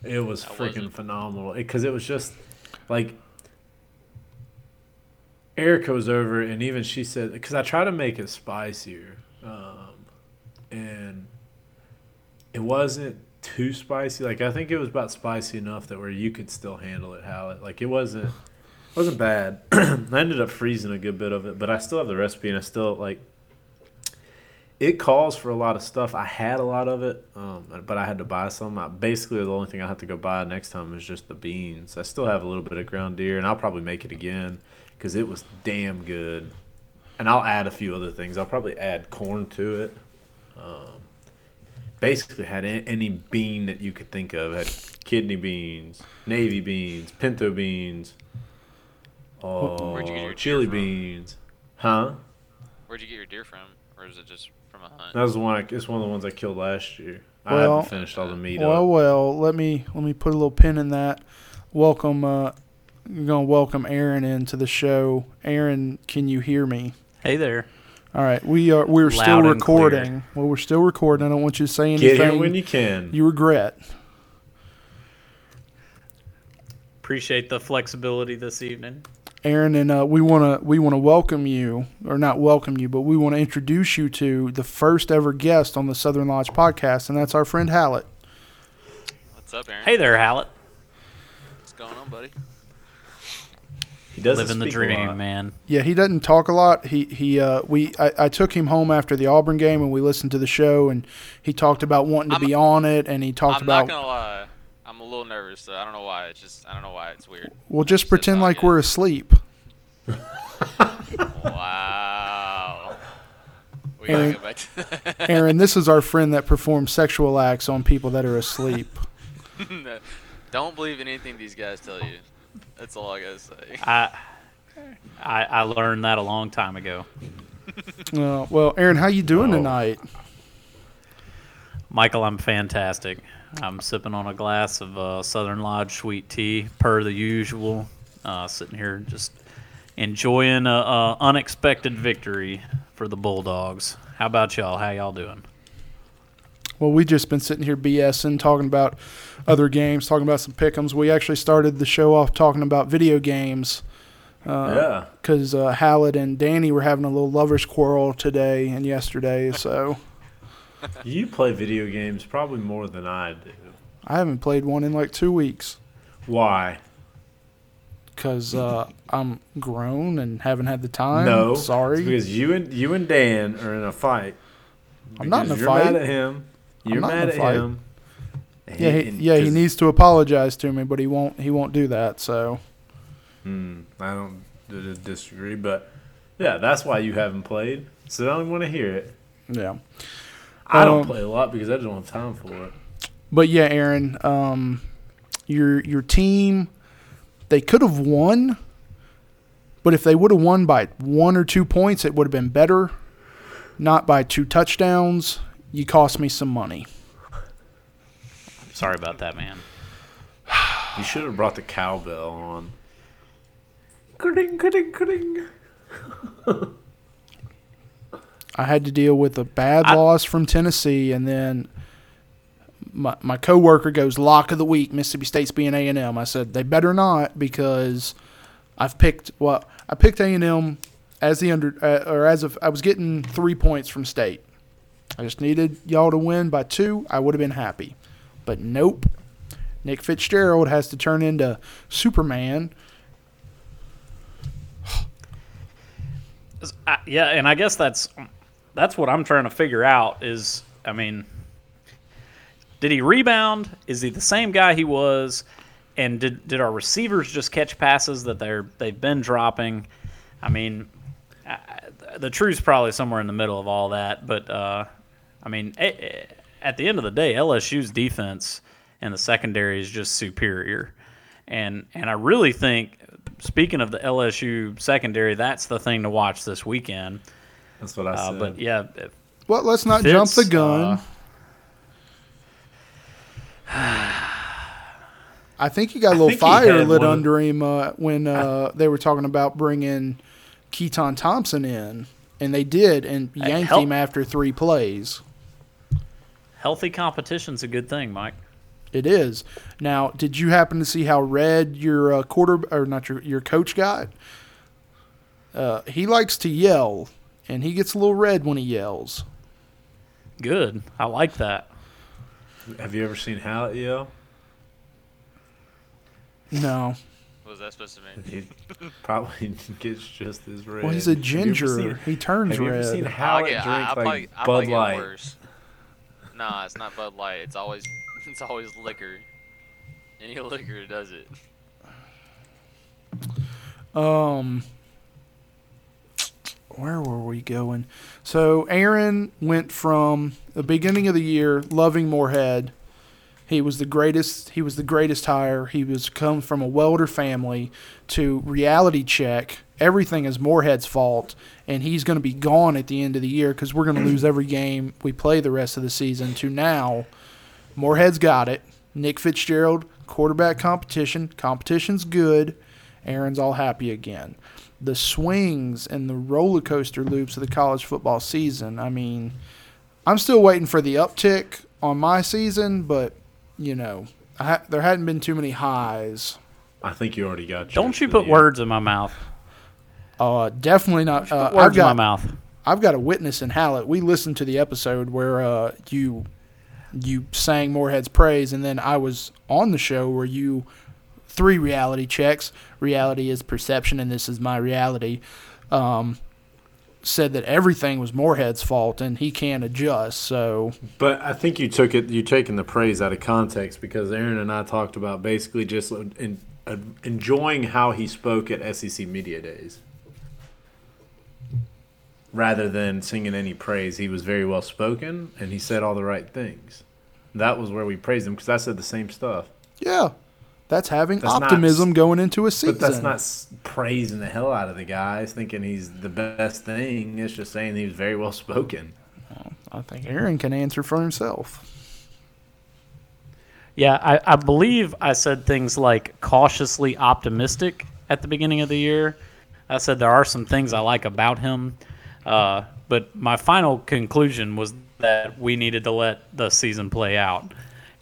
It was How was freaking phenomenal because it was just like Erica was over, and even she said because I try to make it spicier, um, and it wasn't too spicy. Like I think it was about spicy enough that where you could still handle it. How it like it wasn't it wasn't bad. <clears throat> I ended up freezing a good bit of it, but I still have the recipe, and I still like. It calls for a lot of stuff. I had a lot of it, um, but I had to buy some. I, basically, the only thing I have to go buy next time is just the beans. I still have a little bit of ground deer, and I'll probably make it again because it was damn good. And I'll add a few other things. I'll probably add corn to it. Um, basically, had any bean that you could think of. Had kidney beans, navy beans, pinto beans, oh, Where'd you get your chili from? beans, huh? Where'd you get your deer from, or is it just from a hunt? That was the one. I, it's one of the ones I killed last year. I haven't finished all the meat Well, up. well, let me let me put a little pin in that. Welcome, uh, you're gonna welcome Aaron into the show. Aaron, can you hear me? Hey there. All right, we are we're still Loud and clear. recording. Well, we're still recording. I don't want you to say anything. Get anything here when you can. you regret. Appreciate the flexibility this evening. Aaron, and uh, we want to we want to welcome you, or not welcome you, but we want to introduce you to the first ever guest on the Southern Lodge podcast, and that's our friend Hallet. What's up, Aaron? Hey there, Hallet. What's going on, buddy? He doesn't Living the dream, man. Yeah, he doesn't talk a lot. He he uh, we I, I took him home after the Auburn game, and we listened to the show, and he talked about wanting to I'm- be on it, and he talked I'm about not gonna lie. I'm a little nervous. Though. I don't know why. It's just I don't know why it's weird. well, just Just pretend like talking. we're asleep. <laughs> Wow. We Aaron- gotta go back to that. <laughs> <laughs> Aaron, this is our friend that performs sexual acts on people that are asleep. don't believe in anything these guys tell you. That's all I gotta say. I, I I learned that a long time ago. <laughs> Uh, well, Aaron, how you doing Oh. tonight? Michael, I'm fantastic. I'm sipping on a glass of uh, Southern Lodge sweet tea, per the usual. Uh, sitting here just enjoying a, a unexpected victory for the Bulldogs. How about y'all? How y'all doing? Well, we just been sitting here BSing, talking about other games, talking about some pickums. We actually started the show off talking about video games yeah. because uh, Hallet and Danny were having a little lovers quarrel today and yesterday. <laughs> So You play video games probably more than I do. I haven't played one in like two weeks Why? because uh, I'm grown and haven't had the time. no. sorry. It's because you and you and Dan are in a fight. I'm not in a you're fight. mad at him. You're not in mad at fight. him. And yeah, he, yeah, he 'cause- needs to apologize to me, but he won't. He won't do that. So Hmm, I don't d- d- disagree, but Yeah, that's why you haven't played. So I don't want to hear it. Yeah. I don't Um, play a lot because I just don't have time for it. But yeah, Aaron, um, your your team, they could have won, but if they would have won by one or two points, it would have been better. Not by two touchdowns. You cost me some money. Sorry about that, man. You should have brought the cowbell on. Ka-ding, ka-ding, ka-ding. I had to deal with a bad I- loss from Tennessee, and then my my coworker goes lock of the week. Mississippi State's being A and M. I said they better not because I've picked well I picked A and M as the under uh, or as of I was getting three points from State. I just needed y'all to win by two. I would have been happy, but nope. Nick Fitzgerald has to turn into Superman. Yeah, and I guess that's that's what I'm trying to figure out. Is I mean, did he rebound? Is he the same guy he was? And did did our receivers just catch passes that they're they've been dropping? I mean, I, the truth's probably somewhere in the middle of all that. But uh, I mean, eh, eh, at the end of the day, LSU's defense and the secondary is just superior. And and I really think, speaking of the LSU secondary, that's the thing to watch this weekend. That's what I Uh, said. but yeah, if- Well, let's not Fitz, jump the gun. uh, <sighs> I think he got a little fire lit one under him uh, when uh, they were talking about bringing Keytaon Thompson in, and they did, and yanked help- him after three plays. Healthy competition's a good thing, Mike. It is. Now, did you happen to see how red your uh, quarter or not your your coach got? Uh, he likes to yell, and he gets a little red when he yells. Good. I like that. Have you ever seen Hallet yell? No, What was that supposed to mean? He probably <laughs> gets just as red. well, he's a Have you ever ginger. seen- he turns Have you ever red. seen I Hallet get- drink I, I like probably, Bud Light? worse. Nah, it's not Bud Light. It's always <laughs> it's always liquor. Any liquor does it. Um, where were we going? So Aaron went from the beginning of the year loving Moorhead. He was the greatest. He was the greatest hire. He was come from a welder family to reality check. Everything is Moorhead's fault, and he's going to be gone at the end of the year because we're going to lose every game we play the rest of the season. To now, Moorhead's got it. Nick Fitzgerald, quarterback competition. Competition's good. Aaron's all happy again. The swings and the roller coaster loops of the college football season. I mean, I'm still waiting for the uptick on my season, but you know, I ha- there hadn't been too many highs. I think you already got. Don't you put the words in my mouth. Uh, definitely not. Put Uh, words I've got in my mouth. I've got a witness in Hallet. We listened to the episode where uh, you you sang Moorhead's praise, and then I was on the show where you three reality checks. Reality is perception, and this is my reality. Um, said that everything was Moorhead's fault, and he can't adjust. So But I think you took it. You taking the praise out of context because Aaron and I talked about basically just in, uh, enjoying how he spoke at SEC media days, rather than singing any praise. He was very well spoken and he said all the right things. That was where we praised him because I said the same stuff. yeah, that's having That's optimism s- going into a season. But that's not praising the hell out of the guy, thinking he's the best thing. It's just saying he was very well spoken. I think Aaron can answer for himself. Yeah, I, I believe I said things like cautiously optimistic at the beginning of the year. I said there are some things I like about him, uh, but my final conclusion was that we needed to let the season play out.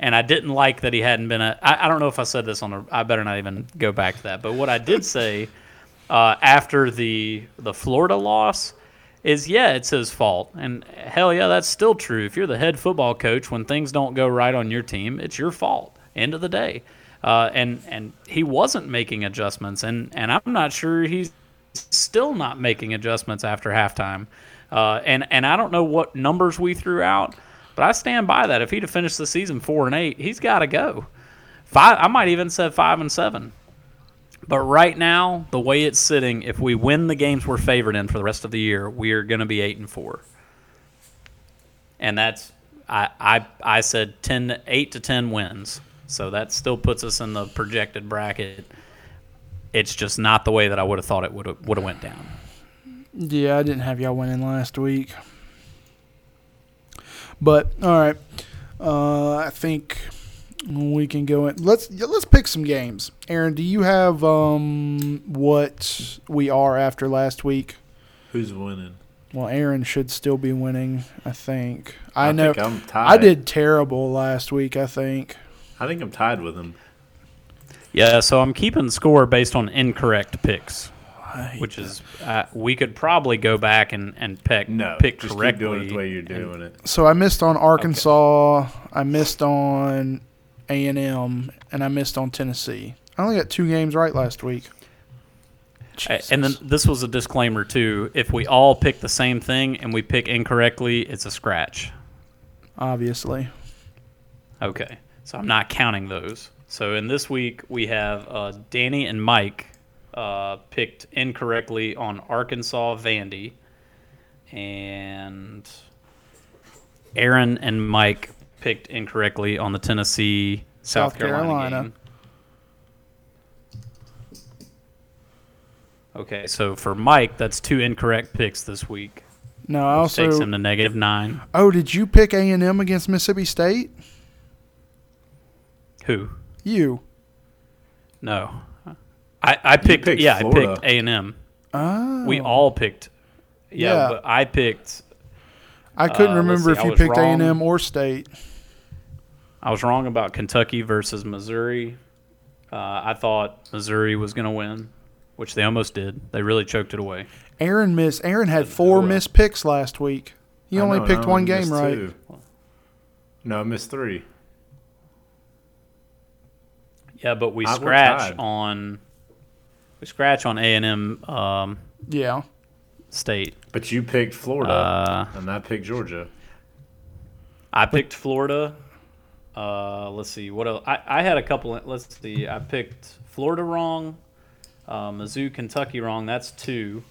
And I didn't like that he hadn't been a. I, I don't know if I said this on a. I better not even go back to that. But what I did say <laughs> uh, after the the Florida loss is yeah, it's his fault. And hell yeah, that's still true. If you're the head football coach, when things don't go right on your team, it's your fault. End of the day. Uh, and and he wasn't making adjustments, and and I'm not sure he's still not making adjustments after halftime. Uh, and and I don't know what numbers we threw out, but I stand by that. If he'd have finished the season four and eight, he's got to go. Five. I might even said five and seven But right now, the way it's sitting, if we win the games we're favored in for the rest of the year, we are going to be eight and four. And that's I I I said 10 to, 8 to 10 wins. So that still puts us in the projected bracket. It's just not the way that I would have thought it would have would have went down. Yeah, I didn't have y'all winning last week. But all right, uh, I think we can go in. Let's let's pick some games. Aaron, do you have um, what we are after last week? Who's winning? Well, Aaron should still be winning. I think. I, know. Think I'm tied. I did terrible last week. I think. I think I'm tied with him. Yeah, so I'm keeping score based on incorrect picks, I which is uh, we could probably go back and and pick No, pick just correctly. keep doing it the way you're and- doing it. So I missed on Arkansas. I missed on A and M, and I missed on Tennessee. I only got two games right last week. Uh, And then this was a disclaimer too. If we all pick the same thing and we pick incorrectly, it's a scratch. obviously, Okay, so I'm not counting those. So in this week we have uh, Danny and Mike uh, picked incorrectly on Arkansas Vandy, and Aaron and Mike picked incorrectly on the Tennessee South, Carolina. Carolina. game. Okay, so for Mike, that's two incorrect picks this week. no. I Which takes him to negative nine. Oh, did you pick A and M against Mississippi State? Who? You. No, I, I picked, picked yeah, Florida. I picked A and M. Oh. We all picked. Yeah, Yeah. but I picked. I couldn't uh, remember see, if you picked A and M or State. I was wrong about Kentucky versus Missouri. Uh, I thought Missouri was going to win, which they almost did. They really choked it away. Aaron missed. Aaron had four well. missed picks last week. He only know, picked I one game right. two. No, I missed three. Yeah, but we I- we're scratch tied. on we scratch on A and M um, Yeah. State. But you picked Florida, Uh, and I picked Georgia. I picked Florida. Uh, let's see what else. I, I had a couple. Let's see. I picked Florida wrong. Uh, Mizzou, Kentucky wrong. That's two,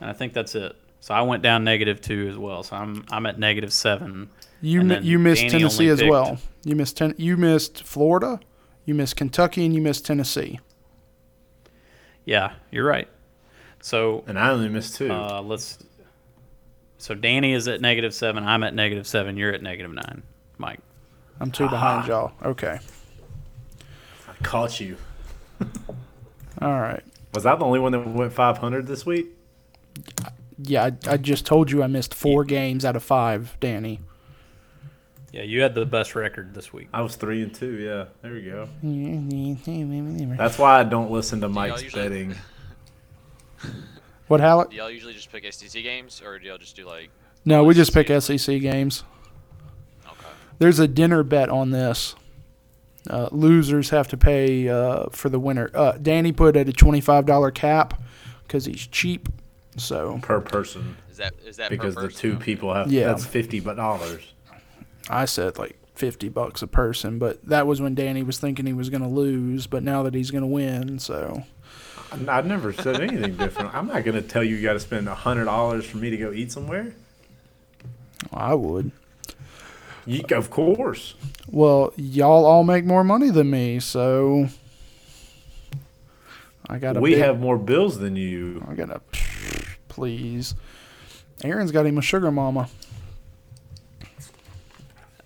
and I think that's it. So I went down negative two as well. So I'm I'm at negative seven. You And mi- then you missed Danny Tennessee only as picked- well. You missed ten- you missed Florida, you missed Kentucky, and you missed Tennessee. Yeah, you're right. So And I only missed two. uh, let's. So Danny is at negative seven. I'm at negative seven. You're at negative nine. Mike. I'm two behind y'all. Okay. I caught you. <laughs> All right. Was I the only one that went 500 this week? Yeah, I, I just told you I missed four games out of five, Danny. Yeah, you had the best record this week. I was three and two. Yeah, there we go. That's why I don't listen to Mike's usually- betting. <laughs> What, Hallet? Do y'all usually just pick SEC games, or do y'all just do like? No, we just pick SEC. SEC games. Okay. There's a dinner bet on this. Uh, losers have to pay uh, for the winner. Uh, Danny put at a twenty-five dollar cap because he's cheap. So per person Is that is that because per the two people have Yeah. that's fifty dollars. I said like fifty bucks a person, but that was when Danny was thinking he was going to lose. But now that he's going to win, so I never said anything different. I'm not gonna tell you you got to spend hundred dollars for me to go eat somewhere. I would. You, of course. Well, y'all all make more money than me, so I got. We big- have more bills than you. I got a. Please, Aaron's got him a sugar mama.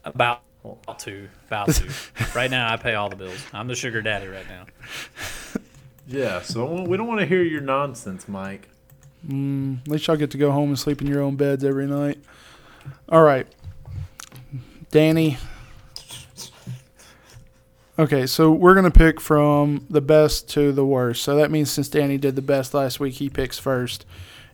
About to. About to. right now, I pay all the bills. I'm the sugar daddy right now. Yeah, so we don't want to hear your nonsense, Mike. Mm, at least y'all get to go home and sleep in your own beds every night. All right, Danny. Okay, so we're gonna pick from the best to the worst. So that means since Danny did the best last week, he picks first.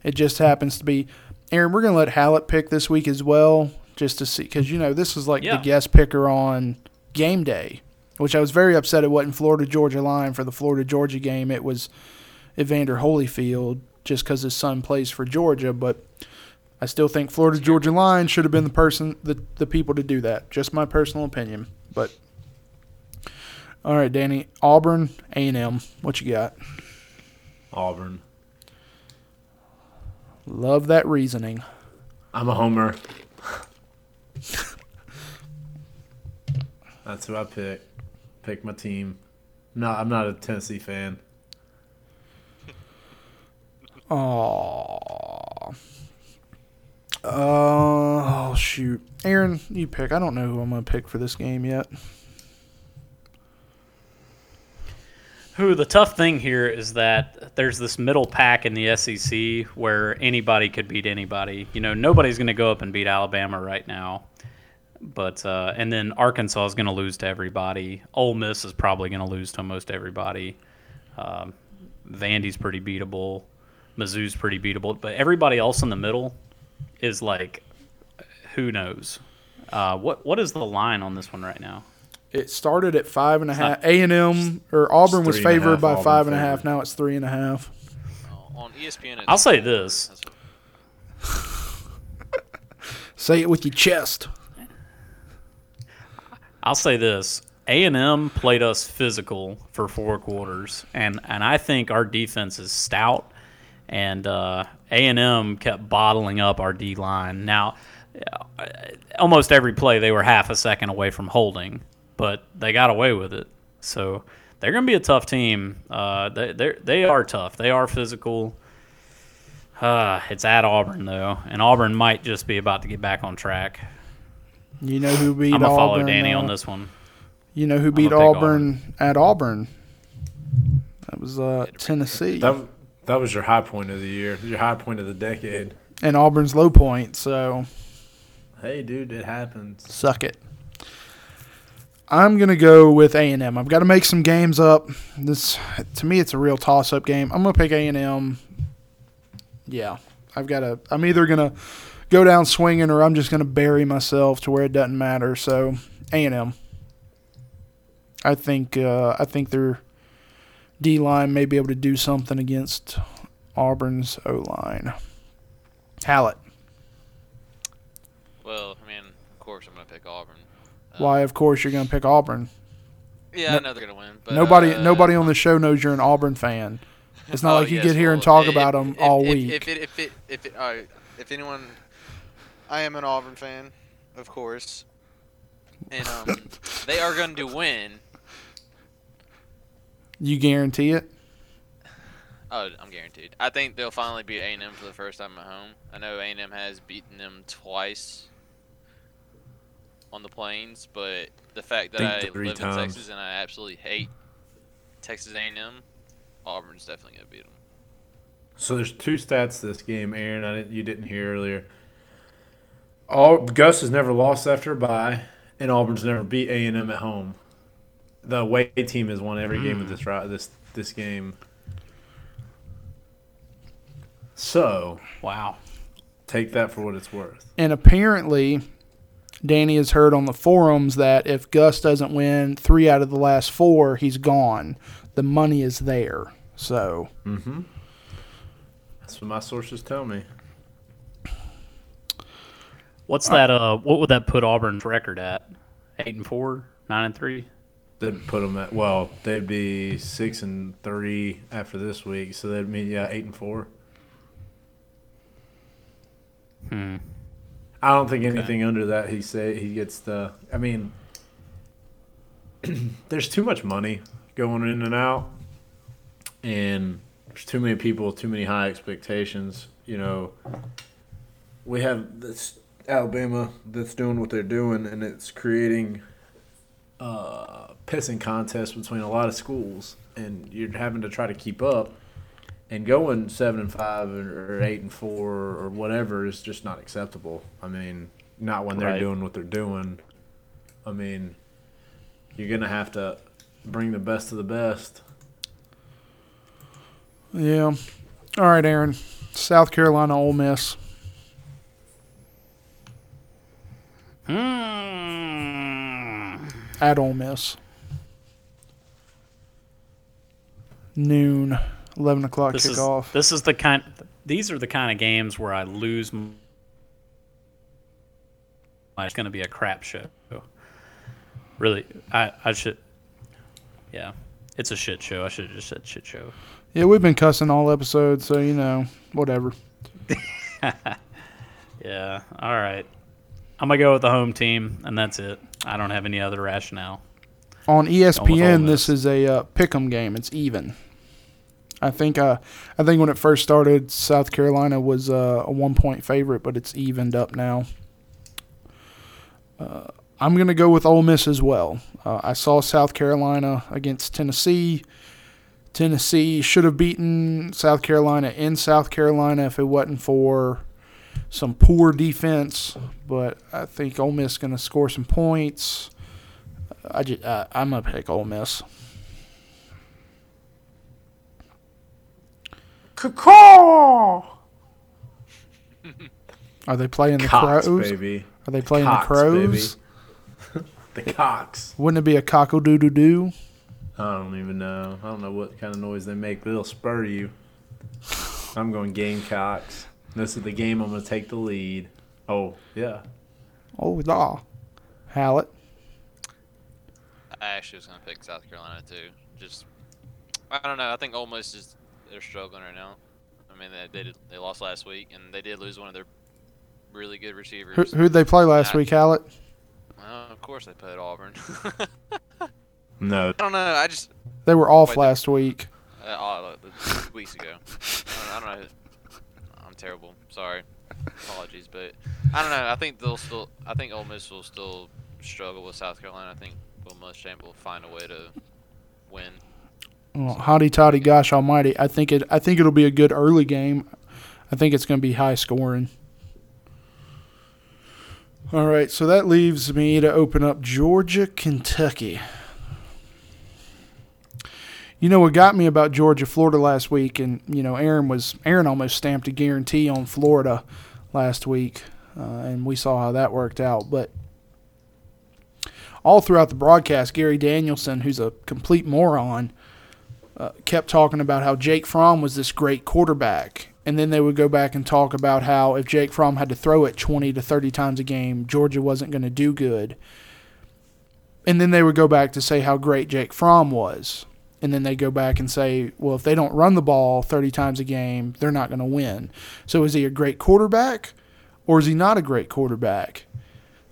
It just happens to be Aaron. We're gonna let Hallet pick this week as well, just to see because you know this is like Yeah. the guest picker on game day, which I was very upset it wasn't Florida Georgia line for the Florida Georgia game. It was Evander Holyfield just because his son plays for Georgia, but I still think Florida Georgia line should have been the person the the people to do that. Just my personal opinion, but All right, Danny. Auburn, A and M. What you got? Auburn. Love that reasoning. I'm a homer. <laughs> That's who I pick. Pick my team. No, I'm not a Tennessee fan. <laughs> Oh. Oh shoot, Aaron, you pick. I don't know who I'm gonna pick for this game yet. Who the tough thing here is that there's this middle pack in the SEC where anybody could beat anybody. You know, nobody's going to go up and beat Alabama right now, but uh, and then Arkansas is going to lose to everybody. Ole Miss is probably going to lose to most everybody. Um, Vandy's pretty beatable. Mizzou's pretty beatable, but everybody else in the middle is like, who knows? Uh, what what is the line on this one right now? It started at five and a half. A and M or Auburn was three and a favored by Auburn five and a favored. half. Now it's three and a half. On E ESPN, I'll say this: <laughs> Say it with your chest. I'll say this: A and M played us physical for four quarters, and and I think our defense is stout, and uh, A and M kept bottling up our D line. Now, uh, almost every play they were half a second away from holding, but they got away with it. So they're going to be a tough team. Uh, they they they are tough. They are physical. Uh, it's at Auburn though, and Auburn might just be about to get back on track. You know who beat I'm gonna follow Auburn? Danny uh, on this one. You know who beat gonna Auburn, at Auburn? That was uh, Tennessee, That that was your high point of the year. Your high point of the decade. and Auburn's low point. So Hey, dude, it happens. suck it. I'm gonna go with A and. I've got to make some games up. This to me, it's a real toss-up game. I'm gonna pick A and M. Yeah, I've got to. I'm either gonna go down swinging or I'm just gonna bury myself to where it doesn't matter. So A and M. I think uh, I think their D line may be able to do something against Auburn's O line. Hallet. well, I mean, of course, I'm gonna pick Auburn. Why? Of course, you're gonna pick Auburn. Yeah, No- I know they're gonna win. But, nobody, uh, nobody on the show knows you're an Auburn fan. It's not <laughs> oh, like you yes, get here and talk if- about them if- all if- week. If it, if it, if it, if anyone, I am an Auburn fan, of course, and um, <laughs> They are going to win. you guarantee it. Oh, I'm guaranteed. I think they'll finally beat A&M for the first time at home. I know A&M has beaten them twice on the plains, but the fact that Think I live times. in Texas and I absolutely hate Texas A&M, Auburn's definitely gonna beat them. So there's two stats this game, Aaron. I didn't, you didn't hear earlier. All Gus has never lost after a bye, and Auburn's never beat A and M at home. The away team has won every game of this hmm. ri- this this game. So Wow. take that for what it's worth. And apparently, Danny has heard on the forums that if Gus doesn't win three out of the last four, he's gone. The money is there. So Mm-hmm. That's what my sources tell me. What's that? Uh, what would that put Auburn's record at? Eight and four, nine and three. They'd put them at well, they'd be six and three after this week, so that'd mean yeah, eight and four. Hmm. I don't think anything under that he say he gets the. I mean, <clears throat> there's too much money going in and out, and there's too many people with too many high expectations. You know, we have this Alabama that's doing what they're doing, and it's creating uh, pissing contests between a lot of schools, and you're having to try to keep up. And going seven and five or or eight and four or whatever is just not acceptable. I mean, not when they're Right. doing what they're doing. I mean, you're gonna have to bring the best of the best. yeah. All right, Aaron. South Carolina, Ole Miss. Hmm. At Ole Miss. Noon, eleven o'clock This is kickoff. this is the kind. These are the kind of games where I lose. m- It's going to be a crap show. Really, I I should. Yeah, it's a shit show. I should have just said shit show. Yeah, we've been cussing all episodes, so you know, whatever. <laughs> Yeah. All right. I'm gonna go with the home team, and that's it. I don't have any other rationale. On ESPN, this is a uh, pick'em game. It's even. I think uh, I think when it first started, South Carolina was uh, a one point favorite, but it's evened up now. Uh, I'm gonna go with Ole Miss as well. Uh, I saw South Carolina against Tennessee. Tennessee should have beaten South Carolina in South Carolina if it wasn't for some poor defense. But I think Ole Miss is going to score some points. I just, uh, I'm gonna pick Ole Miss. Are they playing the Cox, crows? baby. Are they playing Cox, the crows? baby. <laughs> The cocks. Wouldn't it be a cockle doo doo doo? I don't even know. I don't know what kind of noise they make, but it'll spur you. I'm going Gamecocks. This is the game I'm going to take the lead. Oh, yeah. Oh, law. Hallet. I actually was gonna pick South Carolina too. Just I don't know. I think Ole Miss is they're struggling right now. I mean they they, did, they lost last week and they did lose one of their really good receivers. Who, who'd they play last Yeah. week, Hallet? well, of course they played Auburn. <laughs> No. I don't know. I just They were off Wait, last week. uh, oh, two weeks ago. I don't, I don't know. I'm terrible. Sorry. Apologies, but I don't know. I think they'll still. I think Ole Miss will still struggle with South Carolina. I think Will Muschamp will find a way to win. Well, hotty toddy, gosh almighty! I think it. I think it'll be a good early game. I think it's going to be high scoring. All right, so that leaves me to open up Georgia, Kentucky. You know what got me about Georgia, Florida last week, and you know Aaron was Aaron almost stamped a guarantee on Florida last week, uh, and we saw how that worked out. But all throughout the broadcast, Gary Danielson, who's a complete moron, uh, kept talking about how Jake Fromm was this great quarterback. And then they would go back and talk about how if Jake Fromm had to throw it 20 to 30 times a game, Georgia wasn't going to do good. And then they would go back to say how great Jake Fromm was. And then they go back and say, well, if they don't run the ball 30 times a game, they're not going to win. So is he a great quarterback or is he not a great quarterback?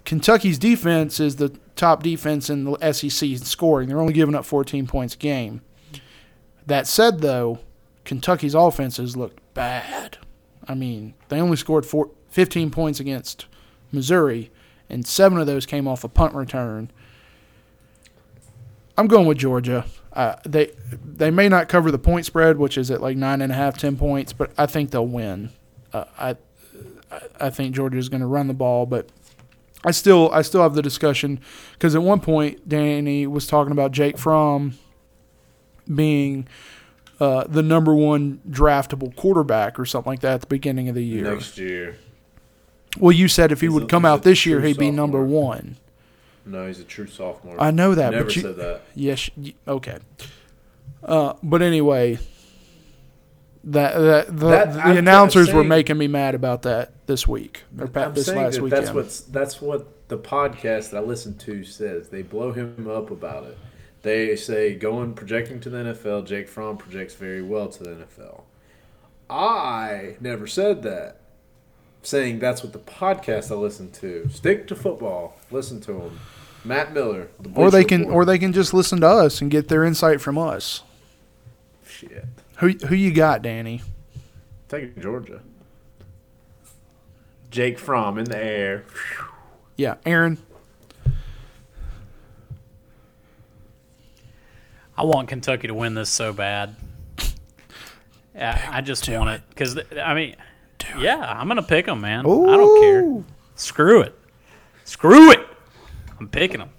Kentucky's defense is the top defense in the SEC in scoring. They're only giving up 14 points a game. That said, though, Kentucky's offenses looked bad. I mean, they only scored four, 15 points against Missouri, and seven of those came off a punt return. I'm going with Georgia. Uh, they they may not cover the point spread, which is at like nine and a half, ten points, but I think they'll win. Uh, I I- think Georgia's going to run the ball, but I still I still have the discussion because at one point Danny was talking about Jake Fromm being uh, the number one draftable quarterback or something like that at the beginning of the year. Next year. Well, you said if he He's would a- come out this year, he'd be number sophomore. one. No, he's a true sophomore. I know that, Never but you, said that. Yes. Okay. Uh, but anyway, that that the, That- the announcers were making me mad about that this week or I'm this last that weekend. that's what's that's what the podcast that I listen to says. They blow him up about it. They say going projecting to the NFL, Jake Fromm projects very well to the NFL. I never said that. Saying that's what the podcast I listen to. Stick to football. Listen to him. Matt Miller. The or they can or they can just listen to us and get their insight from us. shit. Who who you got, Danny? Take Georgia. Jake Fromm in the air. Yeah, Aaron. I want Kentucky to win this so bad. Yeah, I just want it because I mean, yeah, I'm gonna pick them, man. I don't care. Screw it. Screw it. I'm picking them.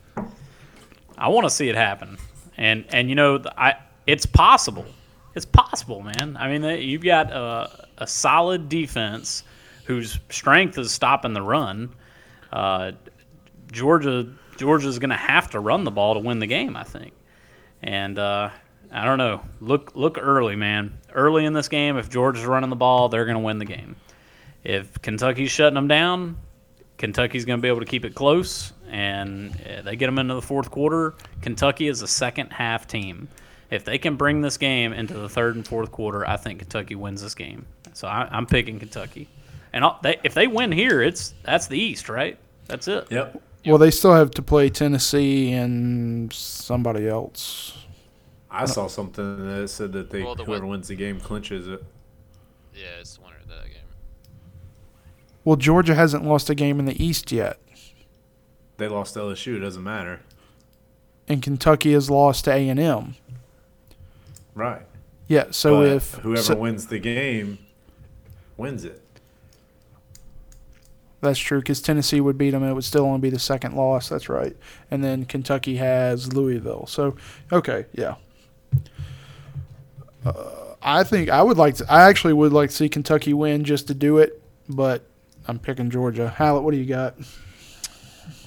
I want to see it happen, and and you know, I it's possible. It's possible, man. I mean, you've got a, a solid defense whose strength is stopping the run. Uh, Georgia Georgia's going to have to run the ball to win the game, I think. And uh, I don't know. Look look early, man. Early in this game, if Georgia's running the ball, they're going to win the game. If Kentucky's shutting them down, Kentucky's going to be able to keep it close, and uh, they get them into the fourth quarter. Kentucky is a second half team. If they can bring this game into the third and fourth quarter, I think Kentucky wins this game. So I, I'm picking Kentucky. And they, if they win here, it's that's the East, right? That's it. Yep. Well, they still have to play Tennessee and somebody else. I saw something that said that they Well, the whoever win- wins the game clinches it. Yeah, it's the winner of that game. Well, Georgia hasn't lost a game in the East yet, They lost to LSU. It doesn't matter. and Kentucky has lost to A and M. Right. Yeah, so But if whoever so- wins the game wins it. That's true because Tennessee would beat them. It would still only be the second loss. That's right. And then Kentucky has Louisville. So, okay, yeah. Uh, I think I would like to. I actually would like to see Kentucky win just to do it, but I'm picking Georgia. Hallet, what do you got?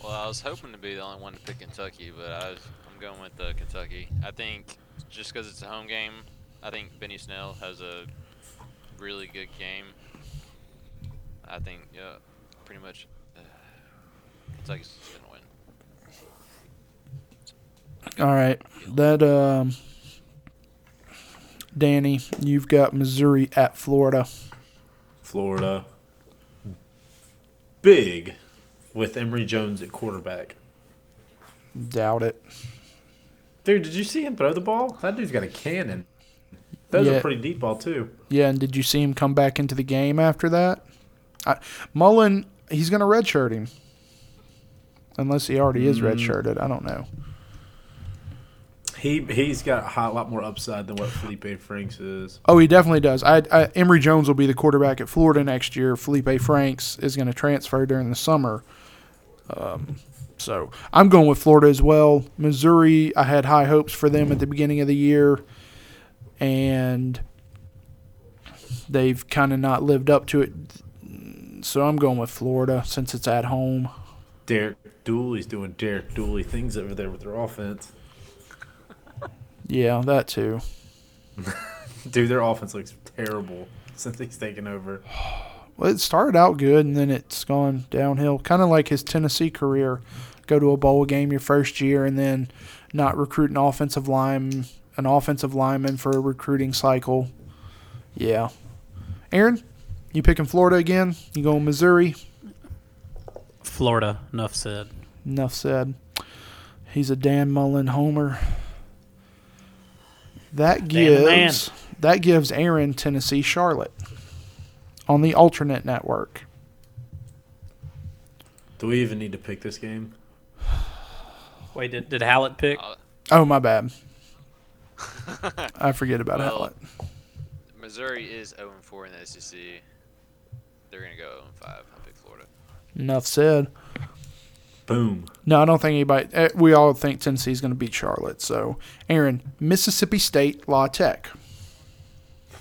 Well, I was hoping to be the only one to pick Kentucky, but I was, I'm going with uh, Kentucky. I think just because it's a home game, I think Benny Snell has a really good game. I think, yeah, pretty much uh, Kentucky's going to win. All right, that um, Danny, you've got Missouri at Florida. Florida. Big with Emory Jones at quarterback. Doubt it. Dude, did you see him throw the ball? That dude's got a cannon. That was Yeah. a pretty deep ball too. Yeah, and did you see him come back into the game after that? I, Mullen, he's going to redshirt him. Unless he already is Mm. redshirted. I don't know. He he's got a lot more upside than what Felipe Franks is. Oh, he definitely does. I, I Emory Jones will be the quarterback at Florida next year. Felipe Franks is going to transfer during the summer. Um, so I'm going with Florida as well. Missouri, I had high hopes for them at the beginning of the year, and they've kind of not lived up to it. So I'm going with Florida since it's at home. Derek Dooley's doing Derek Dooley things over there with their offense. <laughs> Yeah, that too. <laughs> Dude, their offense looks terrible since he's taken over. <sighs> Well, it started out good and then it's gone downhill. Kind of like his Tennessee career. Go to a bowl game your first year and then not recruit an offensive line, an offensive lineman for a recruiting cycle. Yeah. Aaron, you picking Florida again? You going Missouri? Florida, enough said. Enough said. He's a Dan Mullen homer. That Dan the man. gives that gives Aaron Tennessee Charlotte on the alternate network. Do we even need to pick this game? <sighs> Wait, did, did Hallet pick? Uh, Oh my bad. <laughs> I forget about Well, Hallet. Missouri is 0 4 in the SEC. They're going to go 0 5. I pick Florida. Enough said. Boom. No, I don't think anybody. eh, We all think Tennessee's going to beat Charlotte. So, Aaron, Mississippi State La Tech.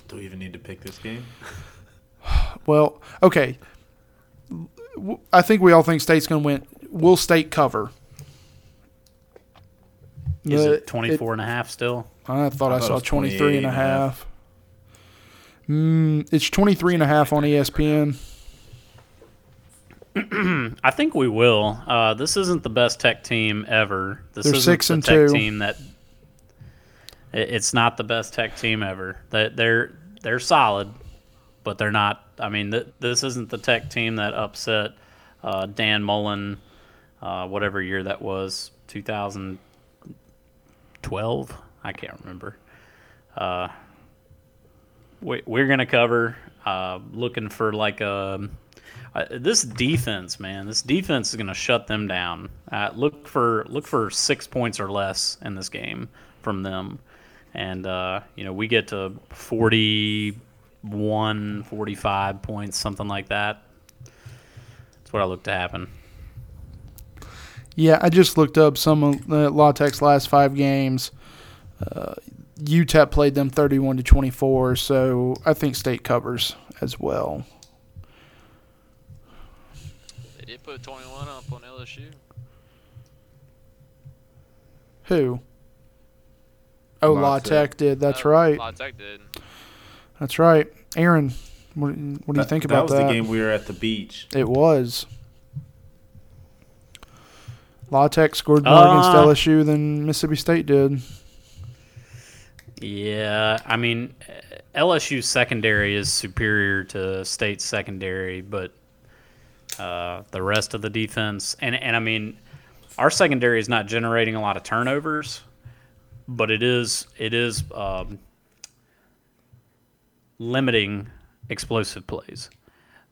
Do we even need to pick this game? <sighs> Well, okay. I think we all think State's going to win. Will State cover? Is The- it 24 and a half still? I thought I, I thought it saw was 23 and a 28 and a half. Mm, it's 23 and a half on ESPN. <clears throat> I think we will. Uh, this isn't the best tech team ever. This They're isn't six the and tech two. team that. it- It's not the best tech team ever. That they're they're solid, but they're not. I mean, th- this isn't the tech team that upset uh, Dan Mullen, uh, whatever year that was, 2012. I can't remember. Uh, we, we're gonna cover. Uh, looking for like a uh, this defense, man. This defense is going to shut them down. Uh, look for look for six points or less in this game from them, and uh, you know we get to 41, 45 points, something like that. That's what I look to happen. Yeah, I just looked up some of the La Tech's last five games. UTEP played them 31 to 24, so I think State covers as well. They did put 21 up on LSU. Who? Oh, La La Tech. Tech did. That's Uh, right. La Tech did. That's right. Aaron, what, what do you That- think that about was that? the game we were at the beach. It was. La Tech scored more against Uh, LSU than Mississippi State did. Yeah, I mean, LSU's secondary is superior to State's secondary, but uh, the rest of the defense, and and I mean, our secondary is not generating a lot of turnovers, but it is it is um, limiting explosive plays.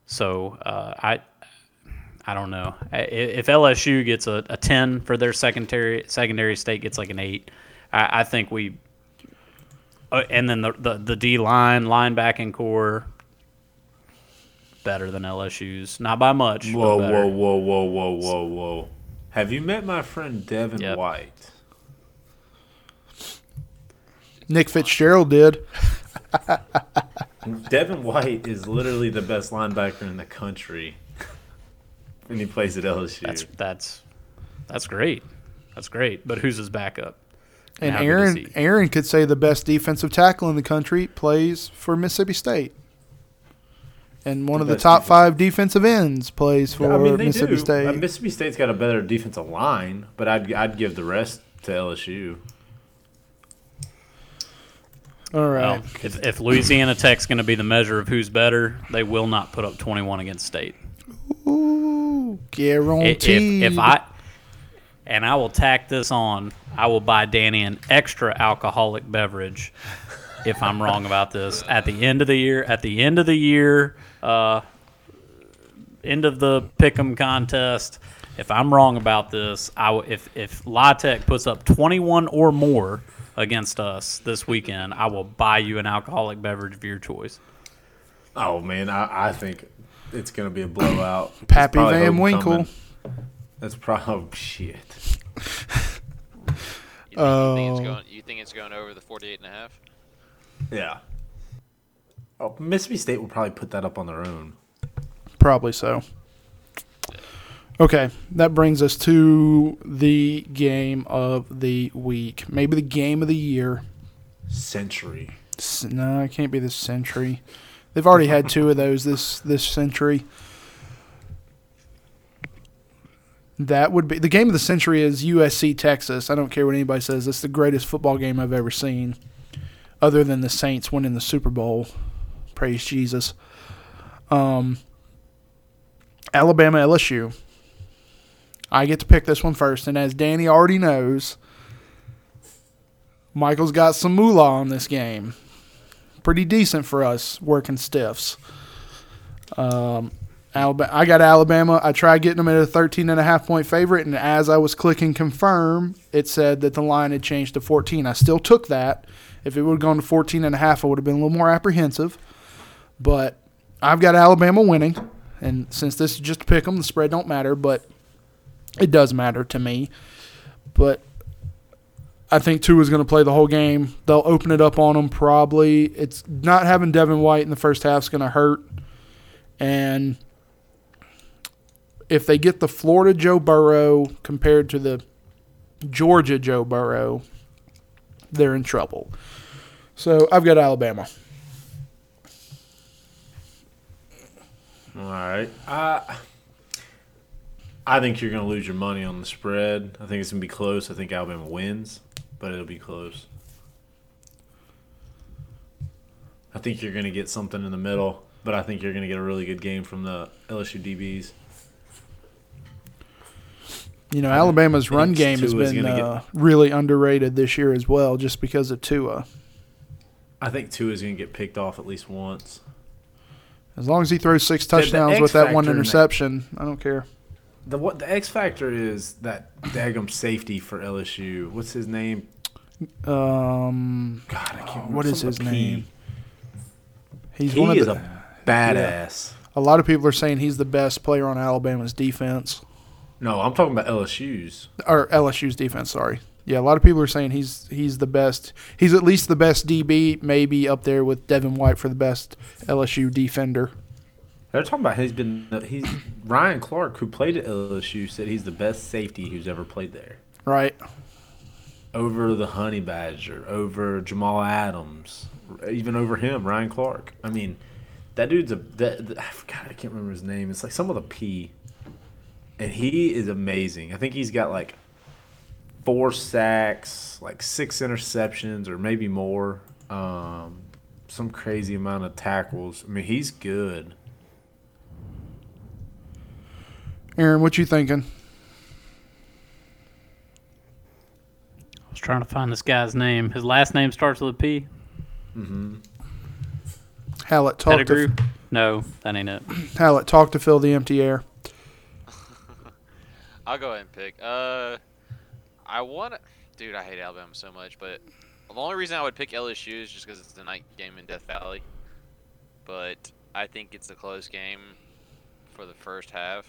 So uh, I. I don't know if LSU gets a, a ten for their secondary. Secondary state gets like an eight. I, I think we uh, and then the, the, the D line, linebacking corps, better than LSU's. Not by much. Whoa, but whoa, whoa, whoa, whoa, whoa, whoa. Have you met my friend Devin Yep. White? Nick Fitzgerald did. <laughs> Devin White is literally the best linebacker in the country. And he plays at LSU. That's that's that's great. That's great. But who's his backup? And how Aaron? Aaron could say the best defensive tackle in the country plays for Mississippi State. And one The of the top defensive- five defensive ends plays for I mean, they Mississippi do. State. Uh, Mississippi State's got a better defensive line, but I'd I'd give the rest to LSU. All right. Well, if, if Louisiana Tech's going to be the measure of who's better, they will not put up 21 against State. Ooh, I- If, guaranteed. if I and I will tack this on, I will buy Danny an extra alcoholic beverage if I'm wrong about this at the end of the year. At the end of the year, uh, end of the pick'em contest. If I'm wrong about this, I w- if if La Tech puts up 21 or more against us this weekend, I will buy you an alcoholic beverage of your choice. Oh man, I, I think it's gonna be a blowout. Pappy Van Winkle. homecoming. That's probably <laughs> shit. You think, you think it's Oh. going? You think it's going over the 48 and a half? Yeah. Oh, Mississippi State will probably put that up on their own. Probably so. Okay, that brings us to the game of the week. Maybe the game of the year. Century. S- No, it can't be this century. They've already had two of those this this century. That would be the game of the century is USC Texas. I don't care what anybody says. It's the greatest football game I've ever seen, other than the Saints winning the Super Bowl. Praise Jesus. Um, Alabama LSU. I get to pick this one first, and as Danny already knows, Michael's got some moolah on this game pretty decent for us working stiffs. Um, Alabama, I got Alabama. I tried getting them at a 13 and a half point favorite, and as I was clicking confirm, it said that the line had changed to 14. I still took that. If it would have gone to 14 and a half, I would have been a little more apprehensive. But I've got Alabama winning, and since this is just a pick 'em, the spread don't matter, but it does matter to me. But I think Tua is going to play the whole game. They'll open it up on them probably. It's not having Devin White in the first half is going to hurt. And if they get the Florida Joe Burrow compared to the Georgia Joe Burrow, they're in trouble. So I've got Alabama. All right. Uh, I think you're going to lose your money on the spread. I think it's going to be close. I think Alabama wins, but it'll be close. I think you're going to get something in the middle, but I think you're going to get a really good game from the LSU DBs. You know, Alabama's run game has Tua's been gonna get- uh, really underrated this year as well, just because of Tua. I think Tua is going to get picked off at least once. As long as he throws six The- the touchdowns with that one factor in that- interception, I don't care. The what the X factor is that daggum safety for LSU. What's his name? Um, God, I can't remember. what is his name? He's He one of the, a badass. A lot of people are saying he's the best player on Alabama's defense No, I'm talking about LSU's. or LSU's defense. Sorry, yeah, a lot of people are saying he's he's the best. He's at least the best DB, maybe up there with Devin White for the best LSU defender. They're talking about he's been he's Ryan Clark who played at LSU said he's the best safety who's ever played there. Right? Over the Honey Badger, over Jamal Adams, even over him, Ryan Clark. I mean, that dude's a that, that- I forgot I can't remember his name. It's like some of the P. and he is amazing. I think he's got like four sacks, like six interceptions, or maybe more. Um, some crazy amount of tackles. I mean, he's good. Aaron, what you thinking? I was trying to find this guy's name. His last name starts with a P. Hallet, talk Pettigrew? to No, that ain't it. Hallet, talk to fill the empty air. I'll go ahead and pick. Uh, I want to. Dude, I hate Alabama so much, but the only reason I would pick LSU is just because it's the night game in Death Valley. But I think it's a close game for the first half.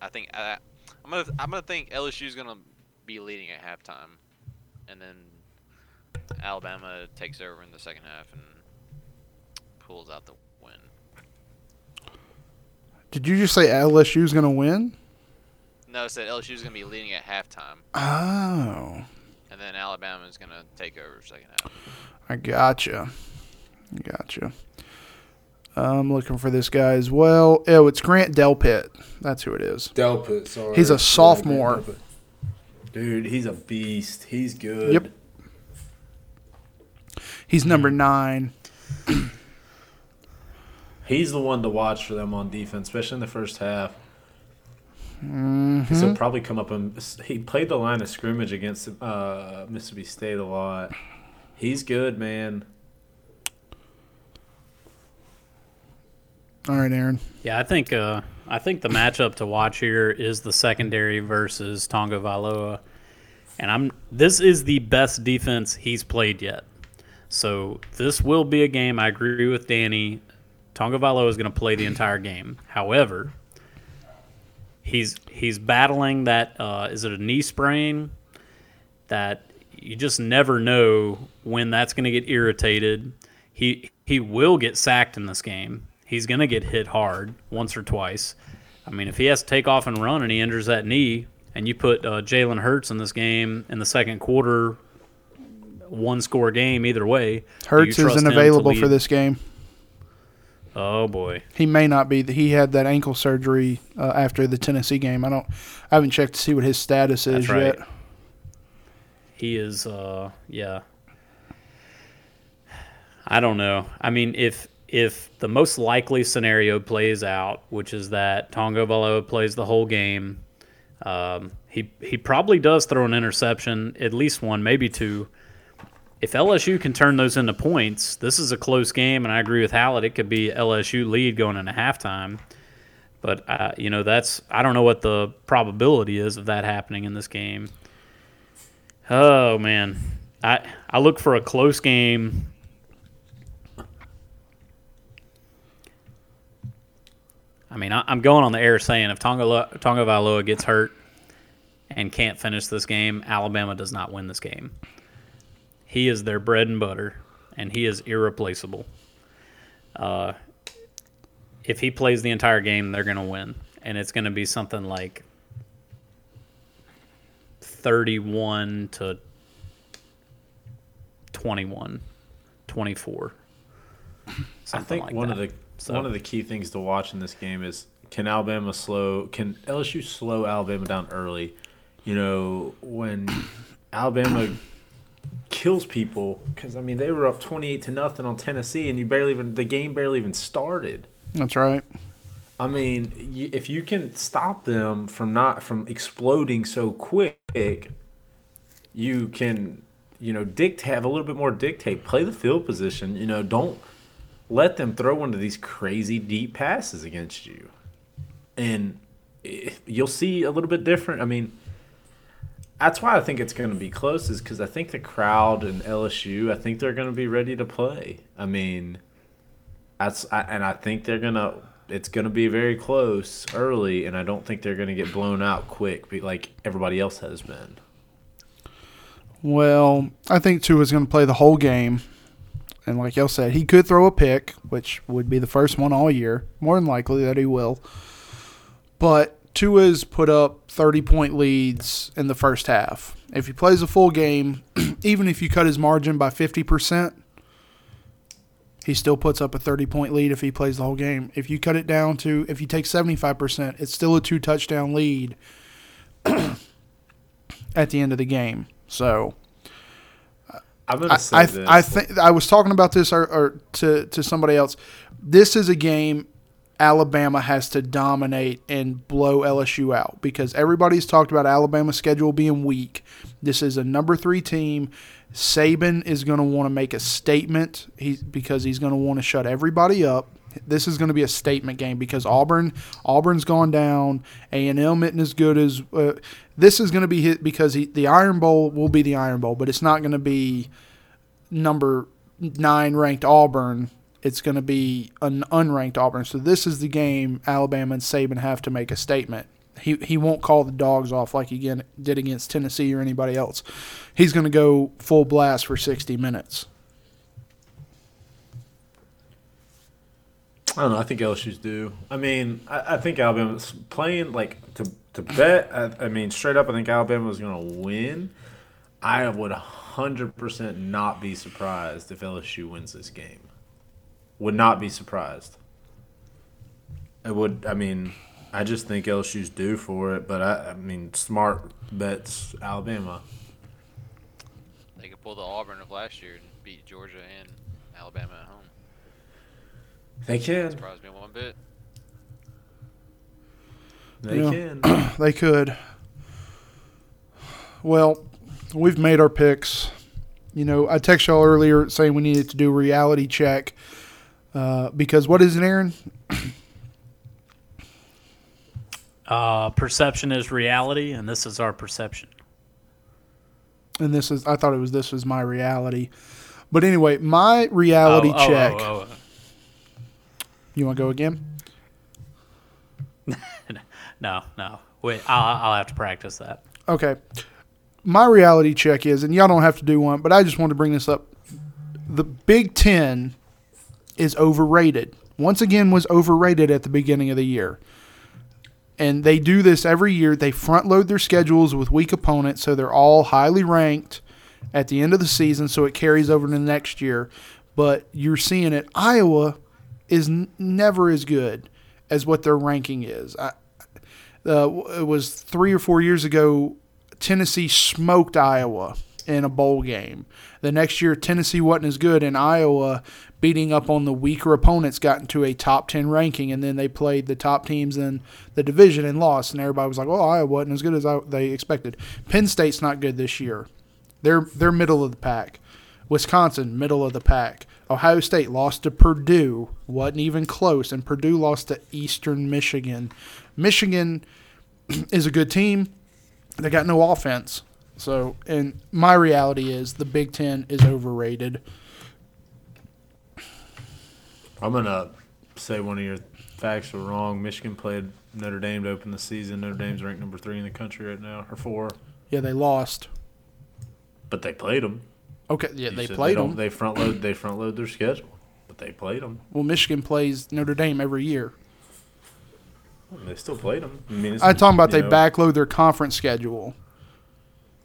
I think I, I'm gonna I'm gonna think LSU's gonna be leading at halftime, and then Alabama takes over in the second half and pulls out the win. Did you just say LSU's going to win? No, I said LSU's gonna be leading at halftime, Oh, and then Alabama is gonna take over second half. I gotcha. Gotcha. I'm looking for this guy as well. Oh, it's Grant Delpit. That's who it is. Delpit, sorry. He's a sophomore. Dude, he's a beast. He's good. Yep. He's number nine. He's the one to watch for them on defense, especially in the first half. Mm-hmm. He'll probably come up and he played the line of scrimmage against uh, Mississippi State a lot. He's good, man. All right, Aaron. Yeah, I think uh, I think the matchup to watch here is the secondary versus Tagovailoa, and I'm this is the best defense he's played yet. So this will be a game. I agree with Danny. Tagovailoa is going to play the entire game. However, he's he's battling that uh, is it a knee sprain that you just never know when that's going to get irritated. He he will get sacked in this game. He's going to get hit hard once or twice. I mean, if he has to take off and run and he injures that knee, and you put uh, Jalen Hurts in this game in the second quarter, one score game either way. Hurts isn't available for this game. Oh boy. He may not be. He had that ankle surgery uh, after the Tennessee game. I don't. I haven't checked to see what his status is right. yet. He is, uh, yeah. I don't know. I mean, if if the most likely scenario plays out, which is that Tagovailoa plays the whole game, um, he he probably does throw an interception, at least one, maybe two. If LSU can turn those into points, this is a close game, and I agree with Hallet. It could be LSU lead going into halftime. But uh, you know, that's I don't know what the probability is of that happening in this game. Oh man, I I look for a close game. I mean, I, I'm going on the air saying if Tonga Tagovailoa gets hurt and can't finish this game, Alabama does not win this game. He is their bread and butter, and he is irreplaceable. Uh, if he plays the entire game, they're going to win, and it's going to be something like 31 to 21, 24. I think like one that. of the So- one of the key things to watch in this game is can Alabama slow can LSU slow Alabama down early? You know when Alabama kills people because I mean they were up twenty eight to nothing on Tennessee and you barely even the game barely even started. That's right. I mean, y- if you can stop them from not from exploding so quick, you can, you know, dictate have a little bit more dictate. Play the field position. You know, don't let them throw one of these crazy deep passes against you, and eh, you'll see a little bit different. I mean, that's why I think it's going to be close, is because I think the crowd and LSU, I think they're going to be ready to play. I mean, that's I, and I think they're gonna. It's gonna be very close early, and I don't think they're gonna get blown out quick, like everybody else has been. Well, I think Tua's going to play the whole game. And like y'all said, he could throw a pick, which would be the first one all year. More than likely that he will. But Tua's put up 30 point leads in the first half. If he plays a full game, <clears throat> even if you cut his margin by 50%, he still puts up a 30 point lead if he plays the whole game. If you cut it down to, if you take 75%, it's still a two touchdown lead <clears throat> at the end of the game. So I'm gonna I, say I. I think I was talking about this or, or to, to somebody else. This is a game Alabama has to dominate and blow LSU out because everybody's talked about Alabama's schedule being weak. This is a number three team. Saban is going to want to make a statement he, because he's going to want to shut everybody up. This is going to be a statement game because Auburn Auburn's gone down. A and M isn't as good as uh, this is going to be hit because he, the Iron Bowl will be the Iron Bowl, but it's not going to be number nine ranked Auburn. It's going to be an unranked Auburn. So this is the game Alabama and Saban have to make a statement. He he won't call the dogs off like he did against Tennessee or anybody else. He's going to go full blast for 60 minutes. I don't know. I think LSU's due. I mean, I, I think Alabama's playing like to to bet. I, I mean, straight up, I think Alabama's going to win. I would hundred percent not be surprised if LSU wins this game. Would not be surprised. It would. I mean, I just think LSU's due for it. But I, I mean, smart bets Alabama. They could pull the Auburn of last year and beat Georgia and Alabama at home. They can. Surprised me one bit. They Yeah. can. <clears throat> They could. Well, we've made our picks. You know, I texted y'all earlier saying we needed to do a reality check uh, because what is it, Aaron? Uh, perception is reality, and this is our perception. And this is I thought it was this was my reality, but anyway, my reality Oh, oh, check. oh, oh, You want to go again? oh. <laughs> No, no. Wait, I'll, I'll have to practice that. Okay. My reality check is, and y'all don't have to do one, but I just want to bring this up. The Big Ten is overrated. Once again, was overrated at the beginning of the year. And they do this every year. They front load their schedules with weak opponents, so they're all highly ranked at the end of the season, so it carries over to the next year. But you're seeing it. Iowa is n- never as good as what their ranking is. I, uh, it was three or four years ago. Tennessee smoked Iowa in a bowl game. The next year, Tennessee wasn't as good, and Iowa, beating up on the weaker opponents, got into a top 10 ranking, and then they played the top teams in the division and lost. And everybody was like, well, Iowa wasn't as good as I, they expected. Penn State's not good this year. They're, they're middle of the pack. Wisconsin, middle of the pack. Ohio State lost to Purdue, wasn't even close, and Purdue lost to Eastern Michigan. Michigan <clears throat> is a good team. They got no offense. So, and my reality is the Big Ten is overrated. I'm gonna say one of your facts are wrong. Michigan played Notre Dame to open the season. Notre Dame's ranked number three in the country right now, or four. Yeah, they lost. But they played them. Okay, yeah, You they played don't- them. They front load. They front load their schedule, but they played them. Well, Michigan plays Notre Dame every year. They still played them. I mean, I'm talking about they know- backload their conference schedule.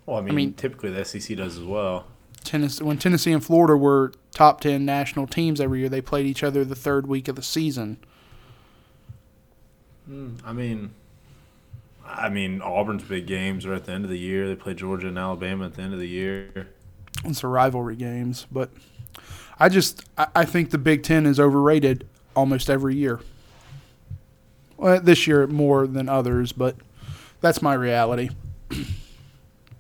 Well, I mean, I mean- typically the SEC does as well. Tennessee, when Tennessee and Florida were top 10 national teams every year, they played each other the third week of the season. Hmm, I mean, I mean Auburn's big games are at the end of the year. They play Georgia and Alabama at the end of the year. It's a rivalry games, but I just I, I think the Big Ten is overrated almost every year. Well, this year more than others, but that's my reality. <clears throat> you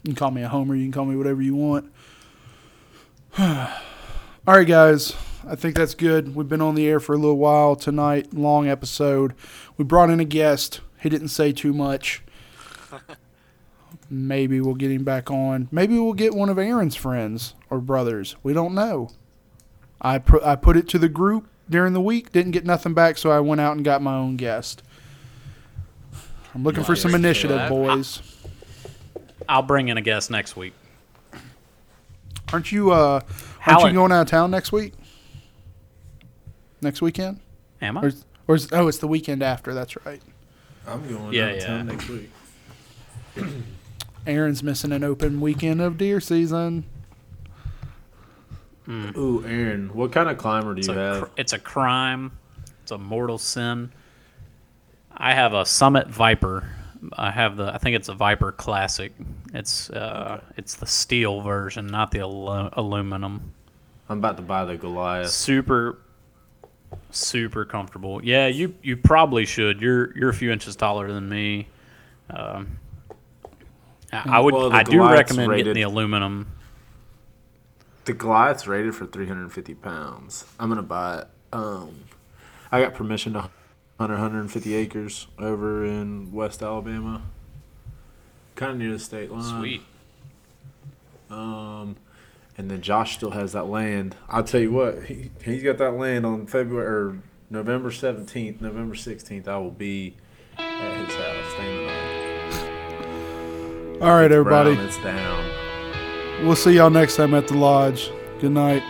can call me a homer. You can call me whatever you want. <sighs> All right, guys. I think that's good. We've been on the air for a little while tonight. Long episode. We brought in a guest. He didn't say too much. <laughs> Maybe we'll get him back on. Maybe we'll get one of Aaron's friends or brothers. We don't know. I put I put it to the group during the week. Didn't get nothing back, so I went out and got my own guest. I'm looking for some initiative, boys. I'll bring in a guest next week. Aren't you uh aren't How you going out of town next week? Next weekend? Am I? Or, is- or is, oh, it's the weekend after. That's right. I'm going Yeah, out of town yeah. next week. <clears throat> Aaron's missing an open weekend of deer season. Ooh, Aaron, what kind of climber do It's you have? cr- it's a crime. It's a mortal sin. I have a Summit Viper. I have the. I think it's a Viper Classic. It's uh, it's the steel version, not the alu- aluminum. I'm about to buy the Goliath. Super, super comfortable. Yeah, you you probably should. You're you're a few inches taller than me. Um, I, I would. Well, I do Goliath's recommend getting the aluminum. The Goliath's rated for 350 pounds. I'm gonna buy it. Um, I got permission to 100, 150 acres over in West Alabama, kind of near the state line. Sweet. Um, and then Josh still has that land. I'll tell you what, he, he's got that land on February or November 17th, November 16th. I will be at his house staying the night. All right, everybody. Brown, it's down. We'll see y'all next time at the lodge. Good night.